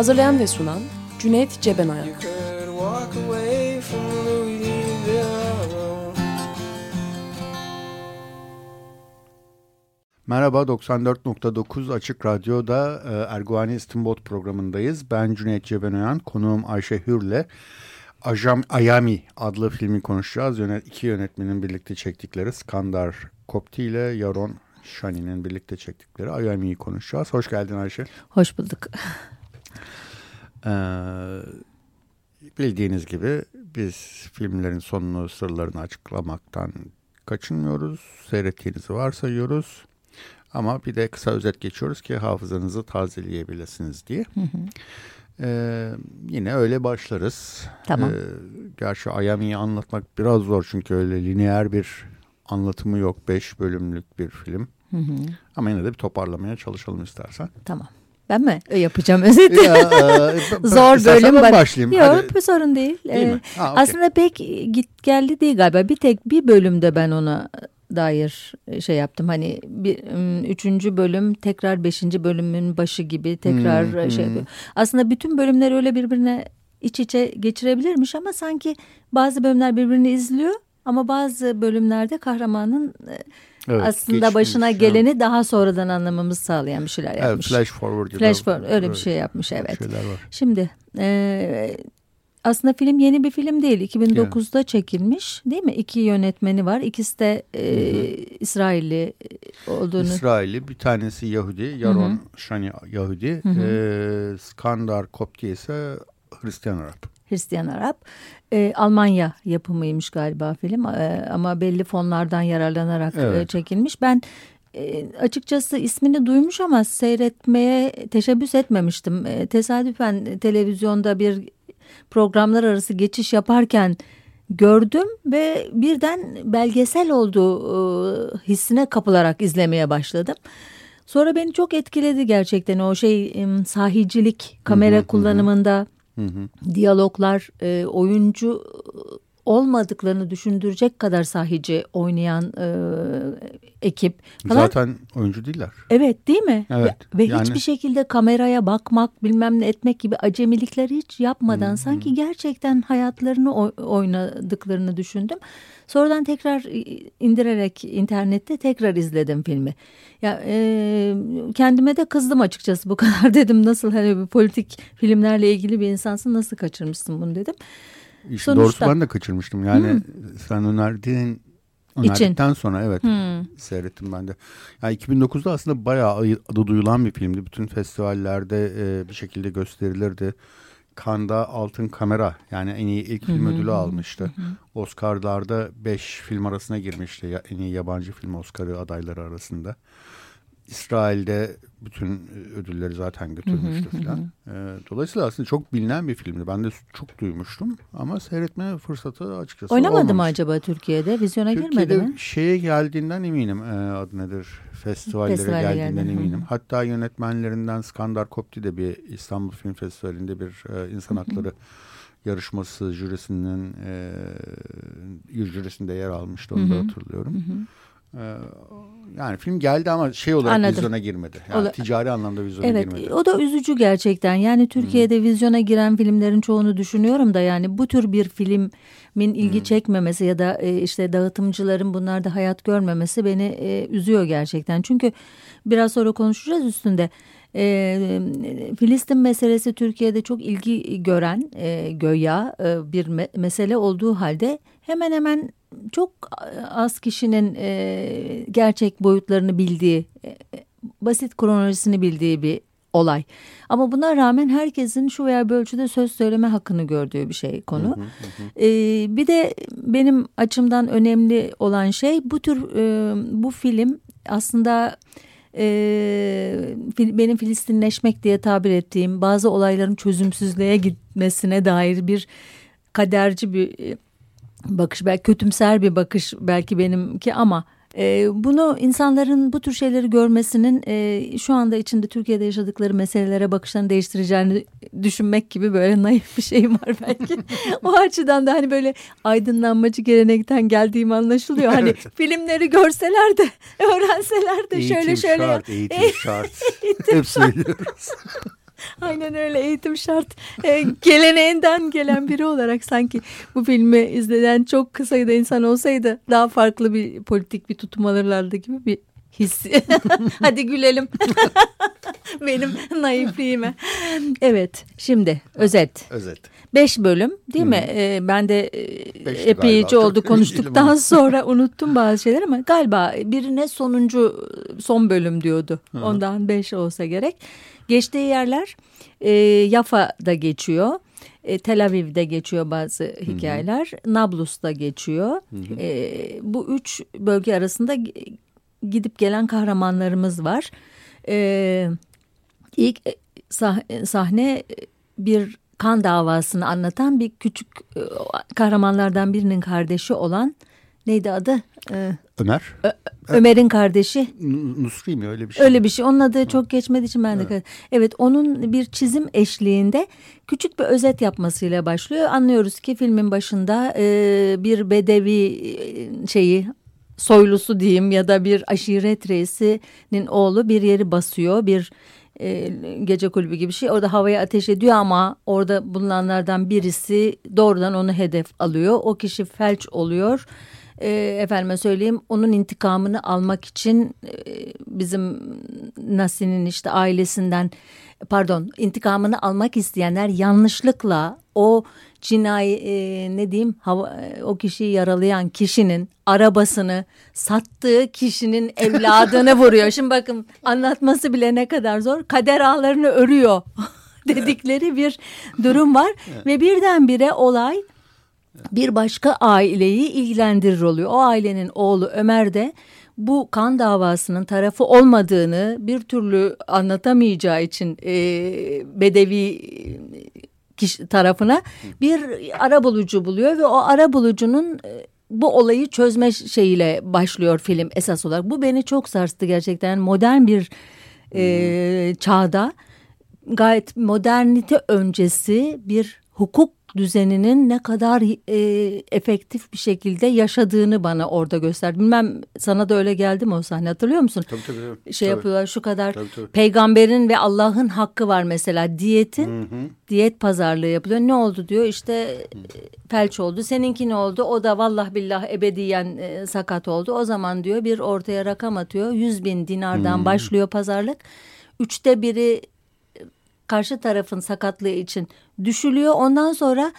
Hazırlayan ve sunan Cüneyt Cebenayak Merhaba 94.9 Açık Radyo'da e, Erguvani İstinbot programındayız. Ben Cüneyt Cebenoyan, konuğum Ayşe Hür'le Ajam Ayami adlı filmi konuşacağız. Yönet, iki yönetmenin birlikte çektikleri Skandar Kopti ile Yaron Shani'nin birlikte çektikleri Ayami'yi konuşacağız. Hoş geldin Ayşe. Hoş bulduk. Ee, bildiğiniz gibi biz filmlerin sonunu sırlarını açıklamaktan kaçınmıyoruz. Seyrettiğinizi varsayıyoruz. Ama bir de kısa özet geçiyoruz ki hafızanızı tazeleyebilirsiniz diye. Ee, yine öyle başlarız. Tamam. Ee, gerçi Ayami'yi anlatmak biraz zor çünkü öyle lineer bir anlatımı yok. Beş bölümlük bir film. Hı hı. Ama yine de bir toparlamaya çalışalım istersen. Tamam. Ben mi yapacağım özeti? Ya, e, Zor bölüm ben başlayayım. Yok Hadi. bir sorun değil. Değil Ee? Ha, okey. Aslında pek git geldi değil galiba. Bir tek bir bölümde ben ona dair şey yaptım. Hani bir, üçüncü bölüm tekrar beşinci bölümün başı gibi tekrar Hmm, şey hmm. Aslında bütün bölümler öyle birbirine iç içe geçirebilirmiş ama sanki bazı bölümler birbirini izliyor. Ama bazı bölümlerde kahramanın e, Evet, aslında başına geleni daha sonradan anlamamızı sağlayan bir şeyler Evet, yapmış. flash forward. Flash forward, öyle bir böyle şey yapmış evet. Şimdi e, aslında film yeni bir film değil. 2009'da çekilmiş değil mi? İki yönetmeni var. İkisi de e, İsrailli olduğunu. İsrail'i bir tanesi Yahudi, Yaron Shani Yahudi, e, Skandar Kopti ise Hristiyan Arap. Hristiyan Arap. E, Almanya yapımıymış galiba film E, ama belli fonlardan yararlanarak e, Evet. çekilmiş. Ben e, açıkçası ismini duymuş ama seyretmeye teşebbüs etmemiştim. E, tesadüfen televizyonda bir programlar arası geçiş yaparken gördüm ve birden belgesel olduğu e, hissine kapılarak izlemeye başladım. Sonra beni çok etkiledi gerçekten o şey em, sahicilik kamera kullanımında Hı hı. diyaloglar e, oyuncu olmadıklarını düşündürecek kadar sahici oynayan e, ekip falan. Zaten oyuncu değiller. Evet değil mi? Evet, Ve, ve yani- hiçbir şekilde kameraya bakmak bilmem ne etmek gibi acemilikleri hiç yapmadan sanki gerçekten hayatlarını oy- oynadıklarını düşündüm. Sonradan tekrar indirerek internette tekrar izledim filmi. Ya e, kendime de kızdım açıkçası bu kadar dedim nasıl hani bir politik filmlerle ilgili bir insansın nasıl kaçırmışsın bunu dedim. İşte Sonuçta- Doğrusu ben de kaçırmıştım. Yani sen önerdiğin önerdikten sonra evet seyrettim ben de. Yani 2009'da aslında bayağı adı duyulan bir filmdi. Bütün festivallerde e, bir şekilde gösterilirdi. Cannes'da Altın Kamera yani en iyi ilk film ödülü almıştı. Oscar'larda 5 film arasına girmişti. En iyi yabancı film Oscar'ı adayları arasında. İsrail'de bütün ödülleri zaten götürmüştü falan. Ee, dolayısıyla aslında çok bilinen bir filmdi. Ben de çok duymuştum ama seyretme fırsatı açıkçası Oynamadı mı olmamıştı. acaba Türkiye'de? Vizyona Türkiye'de girmedi mi? şeye geldiğinden eminim. Ee, adı nedir? Festivallere Festivale geldiğinden geldi, hı. eminim. Hatta yönetmenlerinden Skandar Kopti de bir İstanbul Film Festivali'nde bir e, insan hakları yarışması jürisinin e, jürisinde yer almıştı. Onu da hatırlıyorum. Ee, yani film geldi ama şey olarak Anladım. vizyona girmedi. Yani Ola- ticari anlamda vizyona Evet girmedi. o da üzücü gerçekten. Yani Türkiye'de vizyona giren filmlerin çoğunu düşünüyorum da yani bu tür bir filmin ilgi çekmemesi ya da e, işte dağıtımcıların bunlarda hayat görmemesi beni e, üzüyor gerçekten. Çünkü biraz sonra konuşacağız üstünde. E, Filistin meselesi Türkiye'de çok ilgi gören e, göya e, bir me- mesele olduğu halde hemen hemen çok az kişinin e, gerçek boyutlarını bildiği, e, basit kronolojisini bildiği bir olay. Ama buna rağmen herkesin şu veya bir ölçüde söz söyleme hakkını gördüğü bir şey konu. Ee, bir de benim açımdan önemli olan şey bu tür e, bu film aslında e, benim Filistinleşmek diye tabir ettiğim bazı olayların çözümsüzlüğe gitmesine dair bir kaderci bir bakış belki kötümser bir bakış belki benimki ama e, bunu insanların bu tür şeyleri görmesinin e, şu anda içinde Türkiye'de yaşadıkları meselelere bakışlarını değiştireceğini düşünmek gibi böyle naif bir şey var belki. o açıdan da hani böyle aydınlanmacı gelenekten geldiğim anlaşılıyor. Hani evet. filmleri görseler de öğrenseler de eğitim şöyle şöyle. Şart, eğitim şart. eğitim Hep söylüyoruz. Aynen öyle eğitim şart. E, geleneğinden gelen biri olarak sanki bu filmi izleyen çok kısa sayıda insan olsaydı daha farklı bir politik bir tutum alırlardı gibi bir his. Hadi gülelim. Benim naifliğime. Evet şimdi özet. Özet. Beş bölüm değil mi? Ee, ben de e, epeyce oldu konuştuktan sonra unuttum bazı şeyler ama galiba birine sonuncu son bölüm diyordu. Hı. Ondan beş olsa gerek. Geçtiği yerler e, Yafa'da geçiyor. E, Tel Aviv'de geçiyor bazı hikayeler. Hı hı. Nablus'ta geçiyor. Hı hı. E, bu üç bölge arasında gidip gelen kahramanlarımız var. E, ilk e, sah sahne bir kan davasını anlatan bir küçük e, kahramanlardan birinin kardeşi olan neydi adı? Ee, Ömer. Ö Ömer'in kardeşi. Nusri mi öyle bir şey? Öyle bir şey. Onun adı çok geçmediği için ben de evet. evet onun bir çizim eşliğinde küçük bir özet yapmasıyla başlıyor. Anlıyoruz ki filmin başında e, bir bedevi e, şeyi soylusu diyeyim ya da bir aşiret reisinin oğlu bir yeri basıyor. Bir e, gece kulübü gibi bir şey. Orada havaya ateş ediyor ama orada bulunanlardan birisi doğrudan onu hedef alıyor. O kişi felç oluyor e, efendime söyleyeyim onun intikamını almak için e, bizim Nasi'nin işte ailesinden pardon intikamını almak isteyenler yanlışlıkla o cinayi e, ne diyeyim hava, e, o kişiyi yaralayan kişinin arabasını sattığı kişinin evladını vuruyor. Şimdi bakın anlatması bile ne kadar zor. Kader ağlarını örüyor dedikleri bir durum var ve birdenbire olay bir başka aileyi ilgilendirir oluyor. O ailenin oğlu Ömer de bu kan davasının tarafı olmadığını bir türlü anlatamayacağı için e, Bedevi kişi tarafına bir ara bulucu buluyor ve o ara bulucunun e, bu olayı çözme şeyiyle başlıyor film esas olarak. Bu beni çok sarstı gerçekten modern bir e, çağda gayet modernite öncesi bir hukuk düzeninin ne kadar e, efektif bir şekilde yaşadığını bana orada gösterdi. Bilmem sana da öyle geldi mi o sahne hatırlıyor musun? Tabii tabii. Şey tabii. yapıyorlar şu kadar tabii, tabii. peygamberin ve Allah'ın hakkı var mesela diyetin hı hı. diyet pazarlığı yapılıyor. Ne oldu diyor işte hı. felç oldu seninki ne oldu o da vallah billah ebediyen e, sakat oldu. O zaman diyor bir ortaya rakam atıyor yüz bin dinardan hı. başlıyor pazarlık. Üçte biri karşı tarafın sakatlığı için düşülüyor. Ondan sonra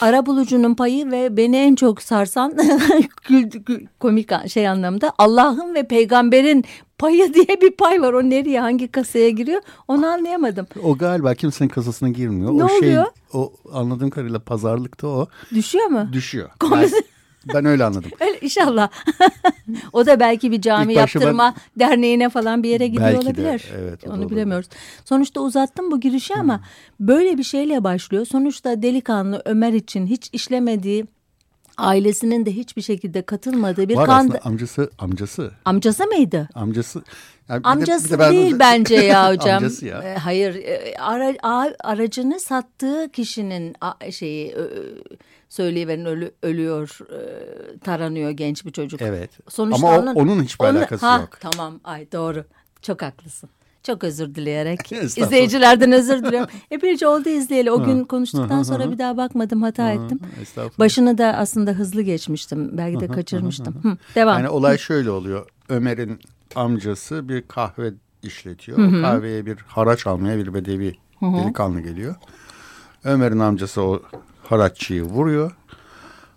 ara bulucunun payı ve beni en çok sarsan komik şey anlamda Allah'ın ve peygamberin payı diye bir pay var. O nereye hangi kasaya giriyor onu anlayamadım. O galiba kimsenin kasasına girmiyor. Ne o şey, oluyor? O anladığım kadarıyla pazarlıkta o. Düşüyor mu? Düşüyor. Yani, ben öyle anladım. Öyle, inşallah. o da belki bir cami yaptırma ben, derneğine falan bir yere gidiyor belki olabilir. De, evet, Onu bilemiyoruz. Sonuçta uzattım bu girişi ama hmm. böyle bir şeyle başlıyor. Sonuçta delikanlı Ömer için hiç işlemediği ailesinin de hiçbir şekilde katılmadığı bir Var kan... aslında amcası amcası. Amcası mıydı? Amcası. Yani amcası de, de ben... değil bence ya hocam. amcası ya. E, hayır e, ara, aracını sattığı kişinin şeyi söyleyiverin ölü, ölüyor, e, taranıyor genç bir çocuk. Evet. Sonuçta Ama onun, onun hiçbir onun, alakası ha, yok. Tamam, ay doğru. Çok haklısın. Çok özür dileyerek. izleyicilerden özür diliyorum. Epeyce oldu izleyeli. O gün konuştuktan sonra bir daha bakmadım hata ettim. Başını da aslında hızlı geçmiştim. Belki de kaçırmıştım. Hı, devam. Yani olay şöyle oluyor. Ömer'in amcası bir kahve işletiyor. Hı hı. kahveye bir haraç almaya bir bedevi hı hı. delikanlı geliyor. Ömer'in amcası o haraççıyı vuruyor.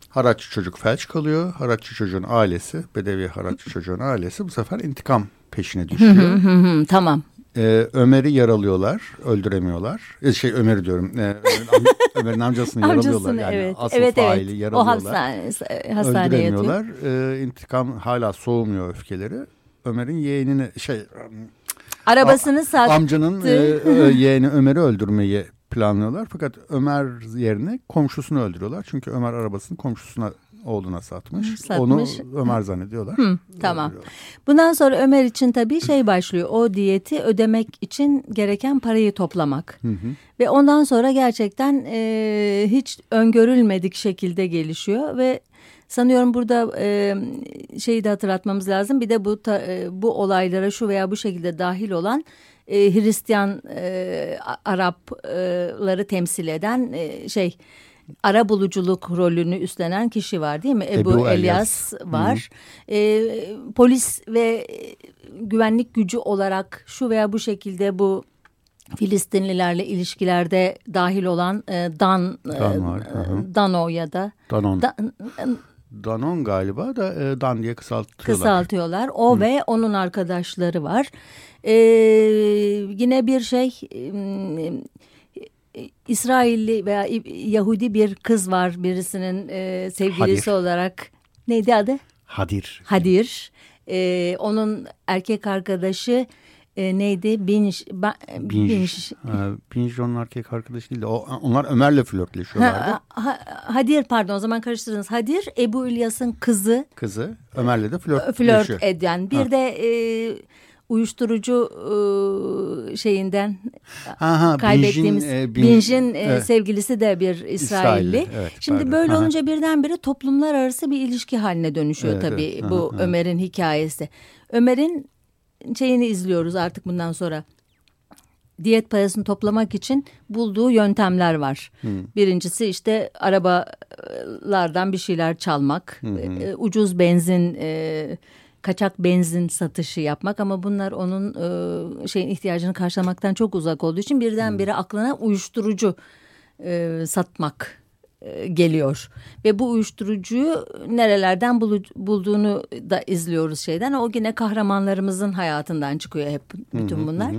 Haraççı çocuk felç kalıyor. Haraççı çocuğun ailesi, Bedevi Haraççı çocuğun ailesi bu sefer intikam peşine düşüyor. tamam. Ee, Ömer'i yaralıyorlar, öldüremiyorlar. Ee, şey Ömer'i diyorum. Ee, Ömer'in, amcasını yaralıyorlar. Yani evet. asıl evet, faili evet. yaralıyorlar. O hastane, hastaneye Öldüremiyorlar. Ee, intikam hala soğumuyor öfkeleri. Ömer'in yeğenini şey arabasını sattı. Amcanın e, yeğeni Ömer'i öldürmeyi planlıyorlar. Fakat Ömer yerine komşusunu öldürüyorlar. Çünkü Ömer arabasını komşusuna oğluna satmış. satmış. Onu Ömer zannediyorlar. Hı, tamam. Bundan sonra Ömer için tabii şey başlıyor. O diyeti ödemek için gereken parayı toplamak. Hı hı. Ve ondan sonra gerçekten e, hiç öngörülmedik şekilde gelişiyor ve sanıyorum burada e, şeyi de hatırlatmamız lazım. Bir de bu ta, e, bu olaylara şu veya bu şekilde dahil olan e, Hristiyan e, Arapları temsil eden e, şey ara buluculuk rolünü üstlenen kişi var değil mi? Ebu, Ebu Elias, var. E, polis ve güvenlik gücü olarak şu veya bu şekilde bu Filistinlilerle ilişkilerde dahil olan e, Dan, Dan var. E, Dano ya da Danon. Da, Danon galiba da e, Dan diye kısaltıyorlar. Kısaltıyorlar. O Hı. ve onun arkadaşları var. E, yine bir şey İsrailli veya Yahudi bir kız var birisinin e, sevgilisi Hadir. olarak. Neydi adı? Hadir. Hadir. E, onun erkek arkadaşı e, neydi? Binj. Binj. Binj. Binj onun erkek arkadaşı değil de o, onlar Ömer'le flörtleşiyorlardı. Ha, ha, Hadir pardon o zaman karıştırdınız. Hadir Ebu İlyas'ın kızı. Kızı Ömer'le de flört Flört eden. Bir ha. de... E, uyuşturucu e, şeyinden Aha, kaybettiğimiz Binj'in, e, Binj'in e, evet. sevgilisi de bir İsrailli. İsrailli evet, Şimdi pardon. böyle Aha. olunca birdenbire toplumlar arası bir ilişki haline dönüşüyor evet, tabii evet. bu Aha, Ömer'in hikayesi. Ömer'in şeyini izliyoruz artık bundan sonra. Diyet parasını toplamak için bulduğu yöntemler var. Hmm. Birincisi işte arabalardan bir şeyler çalmak, hmm. e, ucuz benzin e, kaçak benzin satışı yapmak ama bunlar onun e, şeyin ihtiyacını karşılamaktan çok uzak olduğu için birdenbire hmm. aklına uyuşturucu e, satmak geliyor ve bu uyuşturucuyu nerelerden bul, bulduğunu da izliyoruz şeyden o yine kahramanlarımızın hayatından çıkıyor hep bütün bunlar.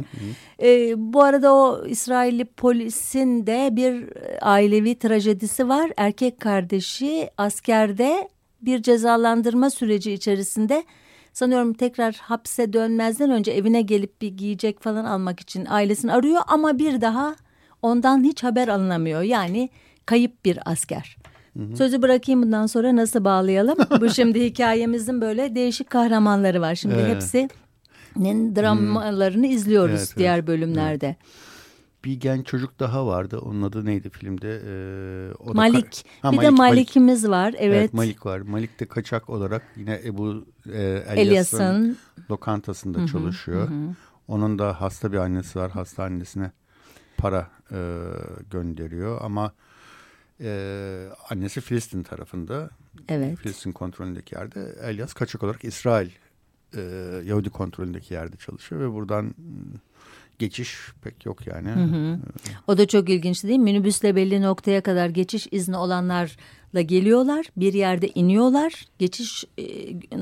E, bu arada o İsrailli polisin de bir ailevi trajedisi var erkek kardeşi askerde bir cezalandırma süreci içerisinde sanıyorum tekrar hapse dönmezden önce evine gelip bir giyecek falan almak için ailesini arıyor ama bir daha ondan hiç haber alınamıyor. Yani kayıp bir asker. Hı hı. Sözü bırakayım bundan sonra nasıl bağlayalım? Bu şimdi hikayemizin böyle değişik kahramanları var. Şimdi evet. hepsinin dramalarını izliyoruz evet, diğer evet. bölümlerde. Evet bir genç çocuk daha vardı. Onun adı neydi filmde? Ee, o Malik. Ha, bir Malik, de Malik'imiz Malik. var. Evet. evet. Malik var. Malik de kaçak olarak yine Ebu e, Elyas'ın lokantasında Hı -hı, çalışıyor. Hı -hı. Onun da hasta bir annesi var. Hasta annesine para e, gönderiyor ama e, annesi Filistin tarafında. Evet. Filistin kontrolündeki yerde. Elyas kaçak olarak İsrail e, Yahudi kontrolündeki yerde çalışıyor ve buradan geçiş pek yok yani. Hı hı. O da çok ilginç değil mi? Minibüsle belli noktaya kadar geçiş izni olanlarla geliyorlar. Bir yerde iniyorlar. Geçiş e,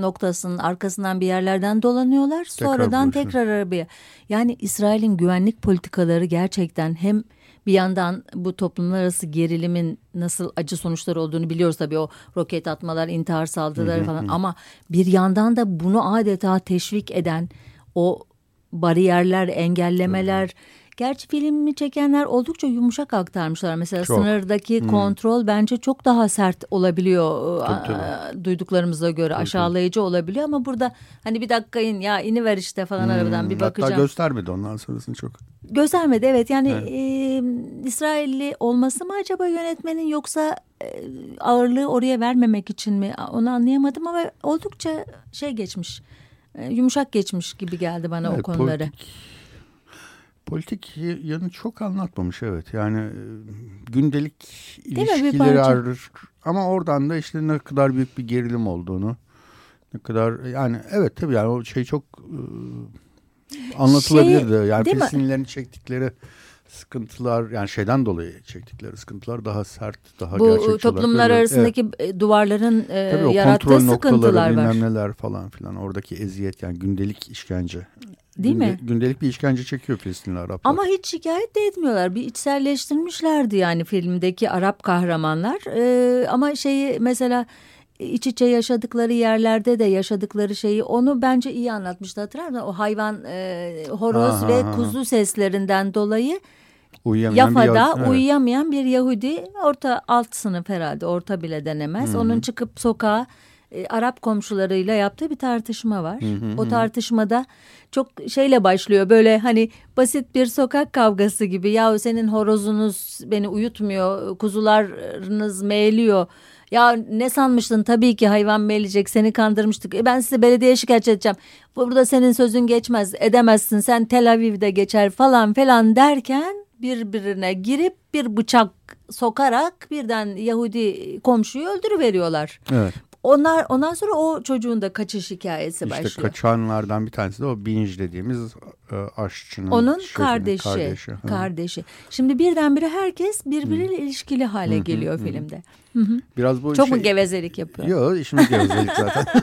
noktasının arkasından bir yerlerden dolanıyorlar. Sonradan tekrar, tekrar arabaya. Yani İsrail'in güvenlik politikaları gerçekten hem bir yandan bu toplumlar arası gerilimin nasıl acı sonuçları olduğunu biliyoruz tabii o roket atmalar, intihar saldırıları falan ama bir yandan da bunu adeta teşvik eden o bariyerler, engellemeler. Hı. Gerçi filmi çekenler oldukça yumuşak aktarmışlar. Mesela çok. sınırdaki hmm. kontrol bence çok daha sert olabiliyor tabii, tabii. duyduklarımıza göre tabii, aşağılayıcı tabii. olabiliyor ama burada hani bir dakika in ya iniver işte falan hmm. arabadan bir bakacağım. Hatta göstermedi ondan sonrasını çok. Göstermedi evet yani evet. E, İsrailli olması mı acaba yönetmenin yoksa e, ağırlığı oraya vermemek için mi onu anlayamadım ama oldukça şey geçmiş e, yumuşak geçmiş gibi geldi bana evet, o konuları. Politik, politik yanı çok anlatmamış evet. Yani e, gündelik ilişkileri arır ama oradan da işte ne kadar büyük bir gerilim olduğunu ne kadar yani evet tabii yani o şey çok e, anlatılabilirdi. Şey, yani Filistinlilerin çektikleri sıkıntılar yani şeyden dolayı çektikleri sıkıntılar daha sert, daha Bu gerçekçi toplumlar olarak. arasındaki evet. duvarların e, Tabii o yarattığı sıkıntılar var. bilmem neler falan filan oradaki eziyet yani gündelik işkence. Değil Günde, mi? Gündelik bir işkence çekiyor Filistinli Araplar. Ama hiç şikayet de etmiyorlar. Bir içselleştirmişlerdi yani filmdeki Arap kahramanlar. Ee, ama şeyi mesela iç içe yaşadıkları yerlerde de yaşadıkları şeyi onu bence iyi anlatmıştı hatırlar mısın? O hayvan e, horoz aha, ve aha. kuzu seslerinden dolayı uyuyamayan Yafa'da bir evet. uyuyamayan bir Yahudi orta alt sınıf herhalde orta bile denemez. Hı-hı. Onun çıkıp sokağa e, Arap komşularıyla yaptığı bir tartışma var. Hı hı, o tartışmada çok şeyle başlıyor böyle hani basit bir sokak kavgası gibi. Ya senin horozunuz beni uyutmuyor, kuzularınız meğliyor. Ya ne sanmıştın tabii ki hayvan meylecek seni kandırmıştık. E ben size belediye şikayet edeceğim. Burada senin sözün geçmez edemezsin sen Tel Aviv'de geçer falan falan derken birbirine girip bir bıçak sokarak birden Yahudi komşuyu öldürüveriyorlar. Evet. Onlar ondan sonra o çocuğun da kaçış hikayesi işte başlıyor. İşte kaçanlardan bir tanesi de o Binj dediğimiz e, aşçının onun kardeşi, kardeşi. Kardeşi. Şimdi birdenbire herkes birbiriyle hmm. ilişkili hale hmm. geliyor hmm. filmde. Biraz bu Çok şey... mu gevezelik yapıyor? Yok işimiz gevezelik zaten.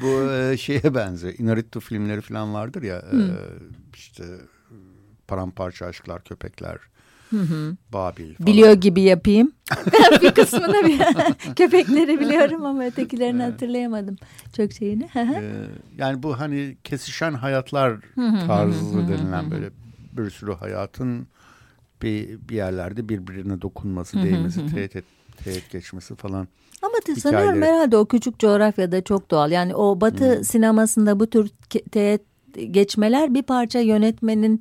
bu e, şeye benziyor. Inarritu filmleri falan vardır ya. Hmm. E, işte paramparça aşklar, köpekler Hı hı. Babil falan. Biliyor gibi yapayım. bir kısmını bir köpekleri biliyorum ama ötekilerini evet. hatırlayamadım. Çok şeyini. ee, yani bu hani kesişen hayatlar tarzı denilen böyle bir sürü hayatın bir, bir yerlerde birbirine dokunması, değmesi, teğet, et, teğet geçmesi falan. Ama sanıyorum herhalde o küçük coğrafyada çok doğal. Yani o batı hmm. sinemasında bu tür teğet geçmeler bir parça yönetmenin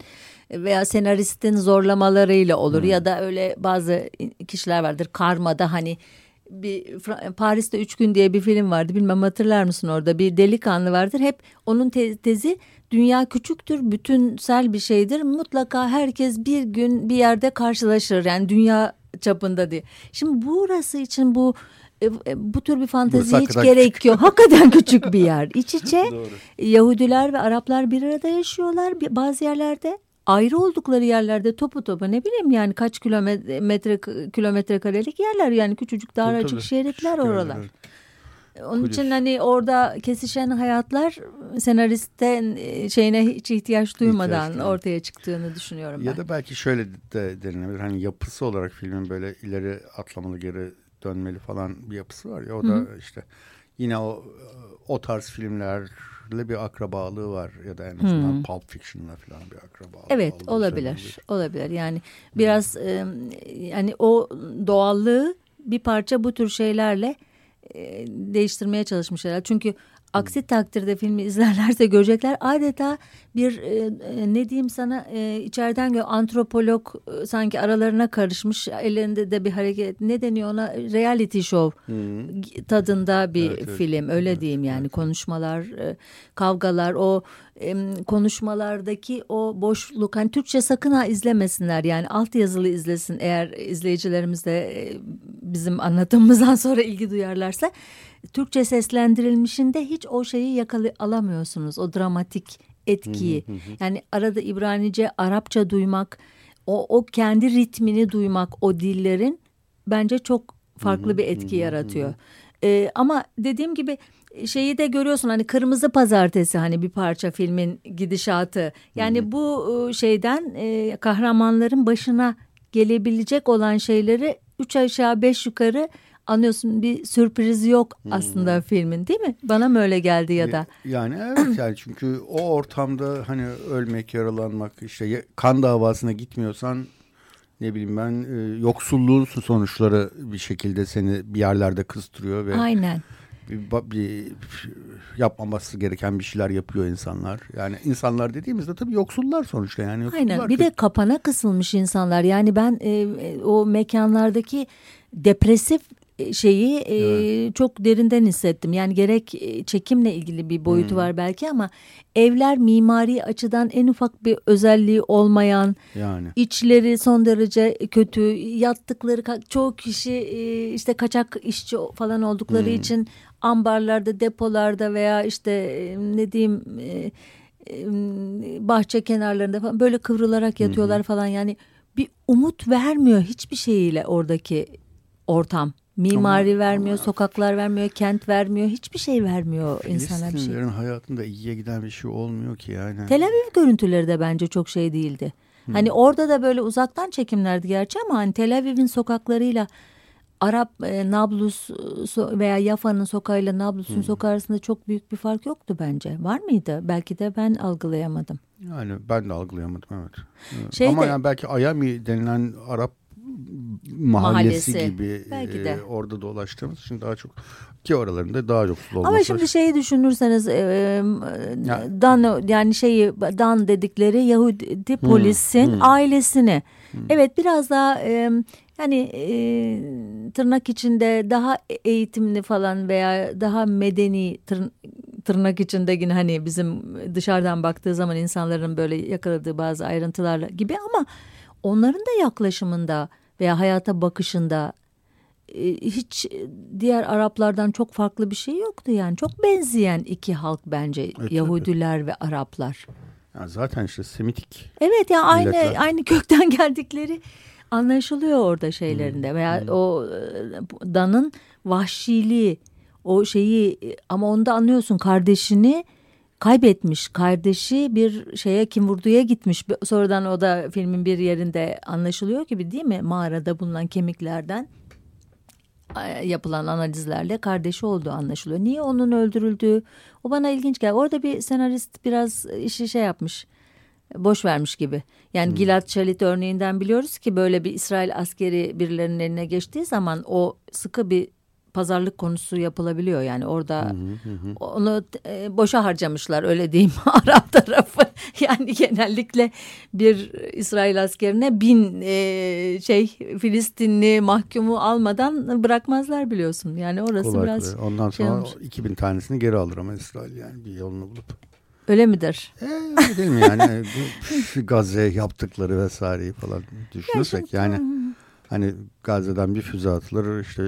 veya senaristin zorlamalarıyla olur hmm. ya da öyle bazı kişiler vardır karmada hani bir Paris'te Üç Gün diye bir film vardı bilmem hatırlar mısın orada bir delikanlı vardır hep onun te tezi dünya küçüktür bütünsel bir şeydir mutlaka herkes bir gün bir yerde karşılaşır yani dünya çapında diye. Şimdi burası için bu e, e, bu tür bir fantezi hiç gerek küçük. yok. Hakikaten küçük bir yer. İç içe. Yahudiler ve Araplar bir arada yaşıyorlar bazı yerlerde ayrı oldukları yerlerde topu topu ne bileyim yani kaç kilometre metre, kilometre karelik yerler yani küçücük dar açık şeritler oralar. Evet. Onun Kulis. için hani orada kesişen hayatlar senaristen e, şeyine hiç ihtiyaç duymadan ihtiyaç ortaya çıktığını düşünüyorum ben. Ya da belki şöyle de denilebilir. Hani yapısı olarak filmin böyle ileri atlamalı geri dönmeli falan bir yapısı var ya o da Hı-hı. işte yine o o tarz filmler ile bir akrabalığı var ya da en azından hmm. Pulp Fiction'la falan bir akrabalığı. Evet olabilir. Olabilir. Yani biraz e, yani o doğallığı bir parça bu tür şeylerle e, değiştirmeye çalışmışlar. Çünkü Aksi takdirde filmi izlerlerse görecekler adeta bir e, e, ne diyeyim sana e, içeriden gö antropolog e, sanki aralarına karışmış ellerinde de bir hareket ne deniyor ona reality show hmm. tadında bir evet, film öyle evet, diyeyim yani evet. konuşmalar e, kavgalar o e, konuşmalardaki o boşluk hani Türkçe sakın ha izlemesinler yani alt yazılı izlesin eğer izleyicilerimiz de e, bizim anlatımımızdan sonra ilgi duyarlarsa Türkçe seslendirilmişinde hiç o şeyi yakalı alamıyorsunuz. O dramatik etkiyi. Yani arada İbranice, Arapça duymak, o, o kendi ritmini duymak o dillerin bence çok farklı bir etki yaratıyor. Ee, ama dediğim gibi şeyi de görüyorsun hani kırmızı pazartesi hani bir parça filmin gidişatı. Yani bu şeyden e, kahramanların başına gelebilecek olan şeyleri üç aşağı beş yukarı anlıyorsun bir sürpriz yok hmm. aslında filmin değil mi? Bana mı öyle geldi ya da? Yani evet yani çünkü o ortamda hani ölmek, yaralanmak işte kan davasına gitmiyorsan ne bileyim ben e, yoksulluğun sonuçları bir şekilde seni bir yerlerde kıstırıyor ve Aynen. Bir, bir yapmaması gereken bir şeyler yapıyor insanlar. Yani insanlar dediğimizde tabii yoksullar sonuçta yani. Yoksullar Aynen. Bir de kapana kısılmış insanlar. Yani ben e, e o mekanlardaki depresif e, şeyi e, evet. çok derinden hissettim. Yani gerek e, çekimle ilgili bir boyutu hmm. var belki ama evler mimari açıdan en ufak bir özelliği olmayan, yani içleri son derece kötü, yattıkları çoğu kişi işte kaçak işçi falan oldukları hmm. için ambarlarda, depolarda veya işte ne diyeyim bahçe kenarlarında falan böyle kıvrılarak yatıyorlar hmm. falan yani bir umut vermiyor hiçbir şeyiyle oradaki ortam. Mimari ama, vermiyor, ama, sokaklar vermiyor, kent vermiyor, hiçbir şey vermiyor insana bir şey. hayatında iyiye giden bir şey olmuyor ki yani. Tel Aviv görüntüleri de bence çok şey değildi. Hmm. Hani orada da böyle uzaktan çekimlerdi gerçi ama hani Tel Aviv'in sokaklarıyla Arap e, Nablus so, veya Yafa'nın sokağıyla Nablus'un hmm. sokağı arasında çok büyük bir fark yoktu bence. Var mıydı? Belki de ben algılayamadım. Yani ben de algılayamadım evet. Şey Ama de, yani belki Ayami denilen Arap mahallesi, mahallesi. gibi Belki de. E, orada dolaştığımız için daha çok ki oralarında daha çok olması. Ama şimdi şeyi düşünürseniz e, yani. Dan yani şeyi Dan dedikleri Yahudi polisin hmm, hmm. ailesini. Hmm. Evet biraz daha e, yani e, tırnak içinde daha eğitimli falan veya daha medeni tır, tırnak içinde yine hani bizim dışarıdan baktığı zaman insanların böyle yakaladığı bazı ayrıntılarla gibi ama onların da yaklaşımında veya hayata bakışında e, hiç diğer Araplardan çok farklı bir şey yoktu yani. Çok benzeyen iki halk bence evet, Yahudiler evet. ve Araplar. Ya zaten işte Semitik. Evet ya yani aynı aynı kökten geldikleri anlaşılıyor orada şeylerinde hmm. veya hmm. o e, Dan'ın vahşiliği o şeyi ama onda anlıyorsun kardeşini kaybetmiş kardeşi bir şeye kim vurduya gitmiş sonradan o da filmin bir yerinde anlaşılıyor gibi değil mi mağarada bulunan kemiklerden yapılan analizlerle kardeşi olduğu anlaşılıyor. Niye onun öldürüldüğü o bana ilginç geldi. Orada bir senarist biraz işi şey yapmış boş vermiş gibi. Yani hmm. Gilad Shalit örneğinden biliyoruz ki böyle bir İsrail askeri birilerinin eline geçtiği zaman o sıkı bir pazarlık konusu yapılabiliyor. Yani orada hı hı hı. onu e, boşa harcamışlar öyle diyeyim Arap tarafı. Yani genellikle bir İsrail askerine bin e, şey Filistinli mahkumu almadan bırakmazlar biliyorsun. Yani orası kolay biraz kolay. Ondan şey sonra şey 2000 tanesini geri alır ama İsrail yani bir yolunu bulup. Öyle midir? Ee, öyle değil mi yani Gazze'ye yaptıkları vesaireyi falan düşünürsek yani hani Gazze'den bir füze atılır işte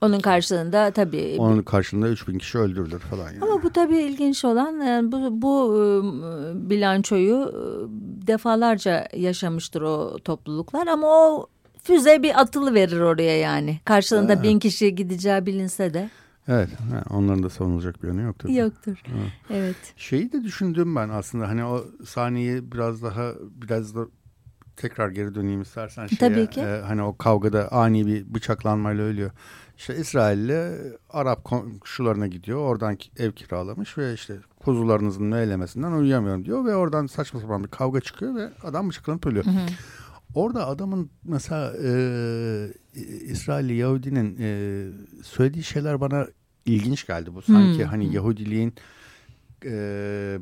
onun karşılığında tabii. Onun karşılığında 3000 kişi öldürülür falan. Yani. Ama bu tabii ilginç olan yani bu, bu ıı, bilançoyu ıı, defalarca yaşamıştır o topluluklar ama o füze bir atılı verir oraya yani. Karşılığında evet. bin kişi gideceği bilinse de. Evet, onların da savunulacak bir yanı yoktur. Yoktur. Evet. evet. Şeyi de düşündüm ben aslında hani o sahneyi biraz daha biraz da tekrar geri döneyim istersen şeye. Tabii ki. E, hani o kavgada ani bir bıçaklanmayla ölüyor. İşte İsrail'le Arap komşularına gidiyor. Oradan ev kiralamış ve işte kuzularınızın meylemesinden uyuyamıyorum diyor. Ve oradan saçma sapan bir kavga çıkıyor ve adam bıçaklanıp ölüyor. Hı hı. Orada adamın mesela e, İsrailli Yahudinin e, söylediği şeyler bana ilginç geldi. Bu sanki hmm. hani Yahudiliğin e,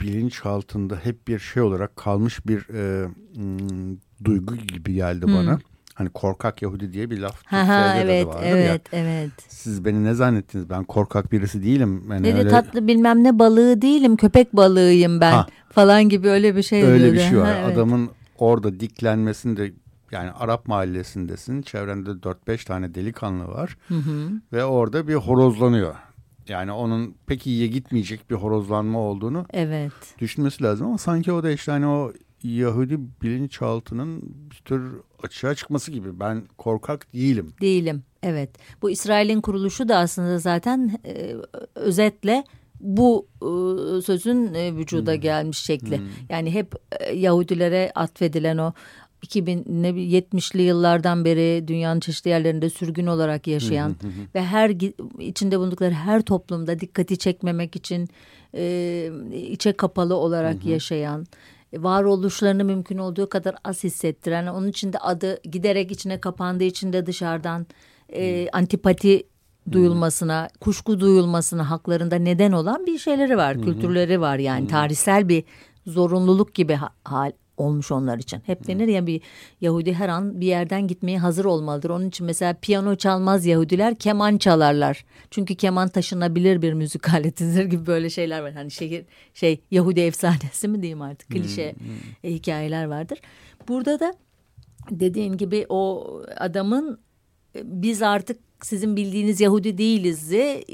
bilinçaltında hep bir şey olarak kalmış bir e, m, duygu gibi geldi hmm. bana. Hani korkak Yahudi diye bir laf. Ha, evet, evet, ya. evet. Siz beni ne zannettiniz? Ben korkak birisi değilim. Yani Dedi öyle... tatlı bilmem ne balığı değilim, köpek balığıyım ben ha. falan gibi öyle bir şey Öyle diyordu. bir şey var. Ha, evet. Adamın orada diklenmesinde yani Arap mahallesindesin. Çevrende 4-5 tane delikanlı var. Hı hı. Ve orada bir horozlanıyor. Yani onun pek iyiye gitmeyecek bir horozlanma olduğunu evet. düşünmesi lazım. Ama sanki o da işte hani o Yahudi bilinçaltının bir tür açığa çıkması gibi. Ben korkak değilim. Değilim, evet. Bu İsrail'in kuruluşu da aslında zaten e, özetle bu e, sözün e, vücuda hmm. gelmiş şekli. Hmm. Yani hep e, Yahudilere atfedilen o 2070'li yıllardan beri dünyanın çeşitli yerlerinde sürgün olarak yaşayan ve her içinde bulundukları her toplumda dikkati çekmemek için e, içe kapalı olarak yaşayan varoluşlarını mümkün olduğu kadar az hissettiren onun için de adı giderek içine kapandığı için de dışarıdan e, antipati duyulmasına, kuşku duyulmasına haklarında neden olan bir şeyleri var, kültürleri var yani tarihsel bir zorunluluk gibi hal olmuş onlar için. Hep denir ya bir Yahudi her an bir yerden gitmeye hazır olmalıdır. Onun için mesela piyano çalmaz Yahudiler keman çalarlar. Çünkü keman taşınabilir bir müzik aletidir gibi böyle şeyler var. Hani şehir şey Yahudi efsanesi mi diyeyim artık klişe hmm, hmm. hikayeler vardır. Burada da dediğin gibi o adamın e, biz artık sizin bildiğiniz Yahudi değiliz diye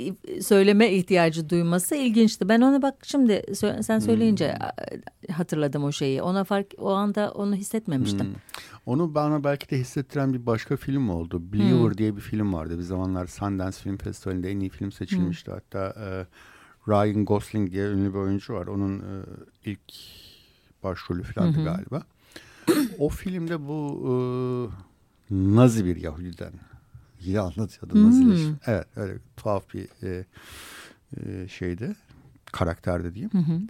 söyleme ihtiyacı duyması ilginçti. Ben ona bak şimdi sen söyleyince hmm. hatırladım o şeyi. Ona fark o anda onu hissetmemiştim. Hmm. Onu bana belki de hissettiren bir başka film oldu. Believer hmm. diye bir film vardı. Bir zamanlar Sundance Film Festivali'nde en iyi film seçilmişti. Hmm. Hatta e, Ryan Gosling diye ünlü bir oyuncu var. Onun e, ilk başrolü falandı hmm. galiba. o filmde bu e, Nazi bir Yahudiden iyi anlatıyordu hmm. Evet öyle tuhaf bir e, e, şeydi karakterde diyeyim. Hı hı.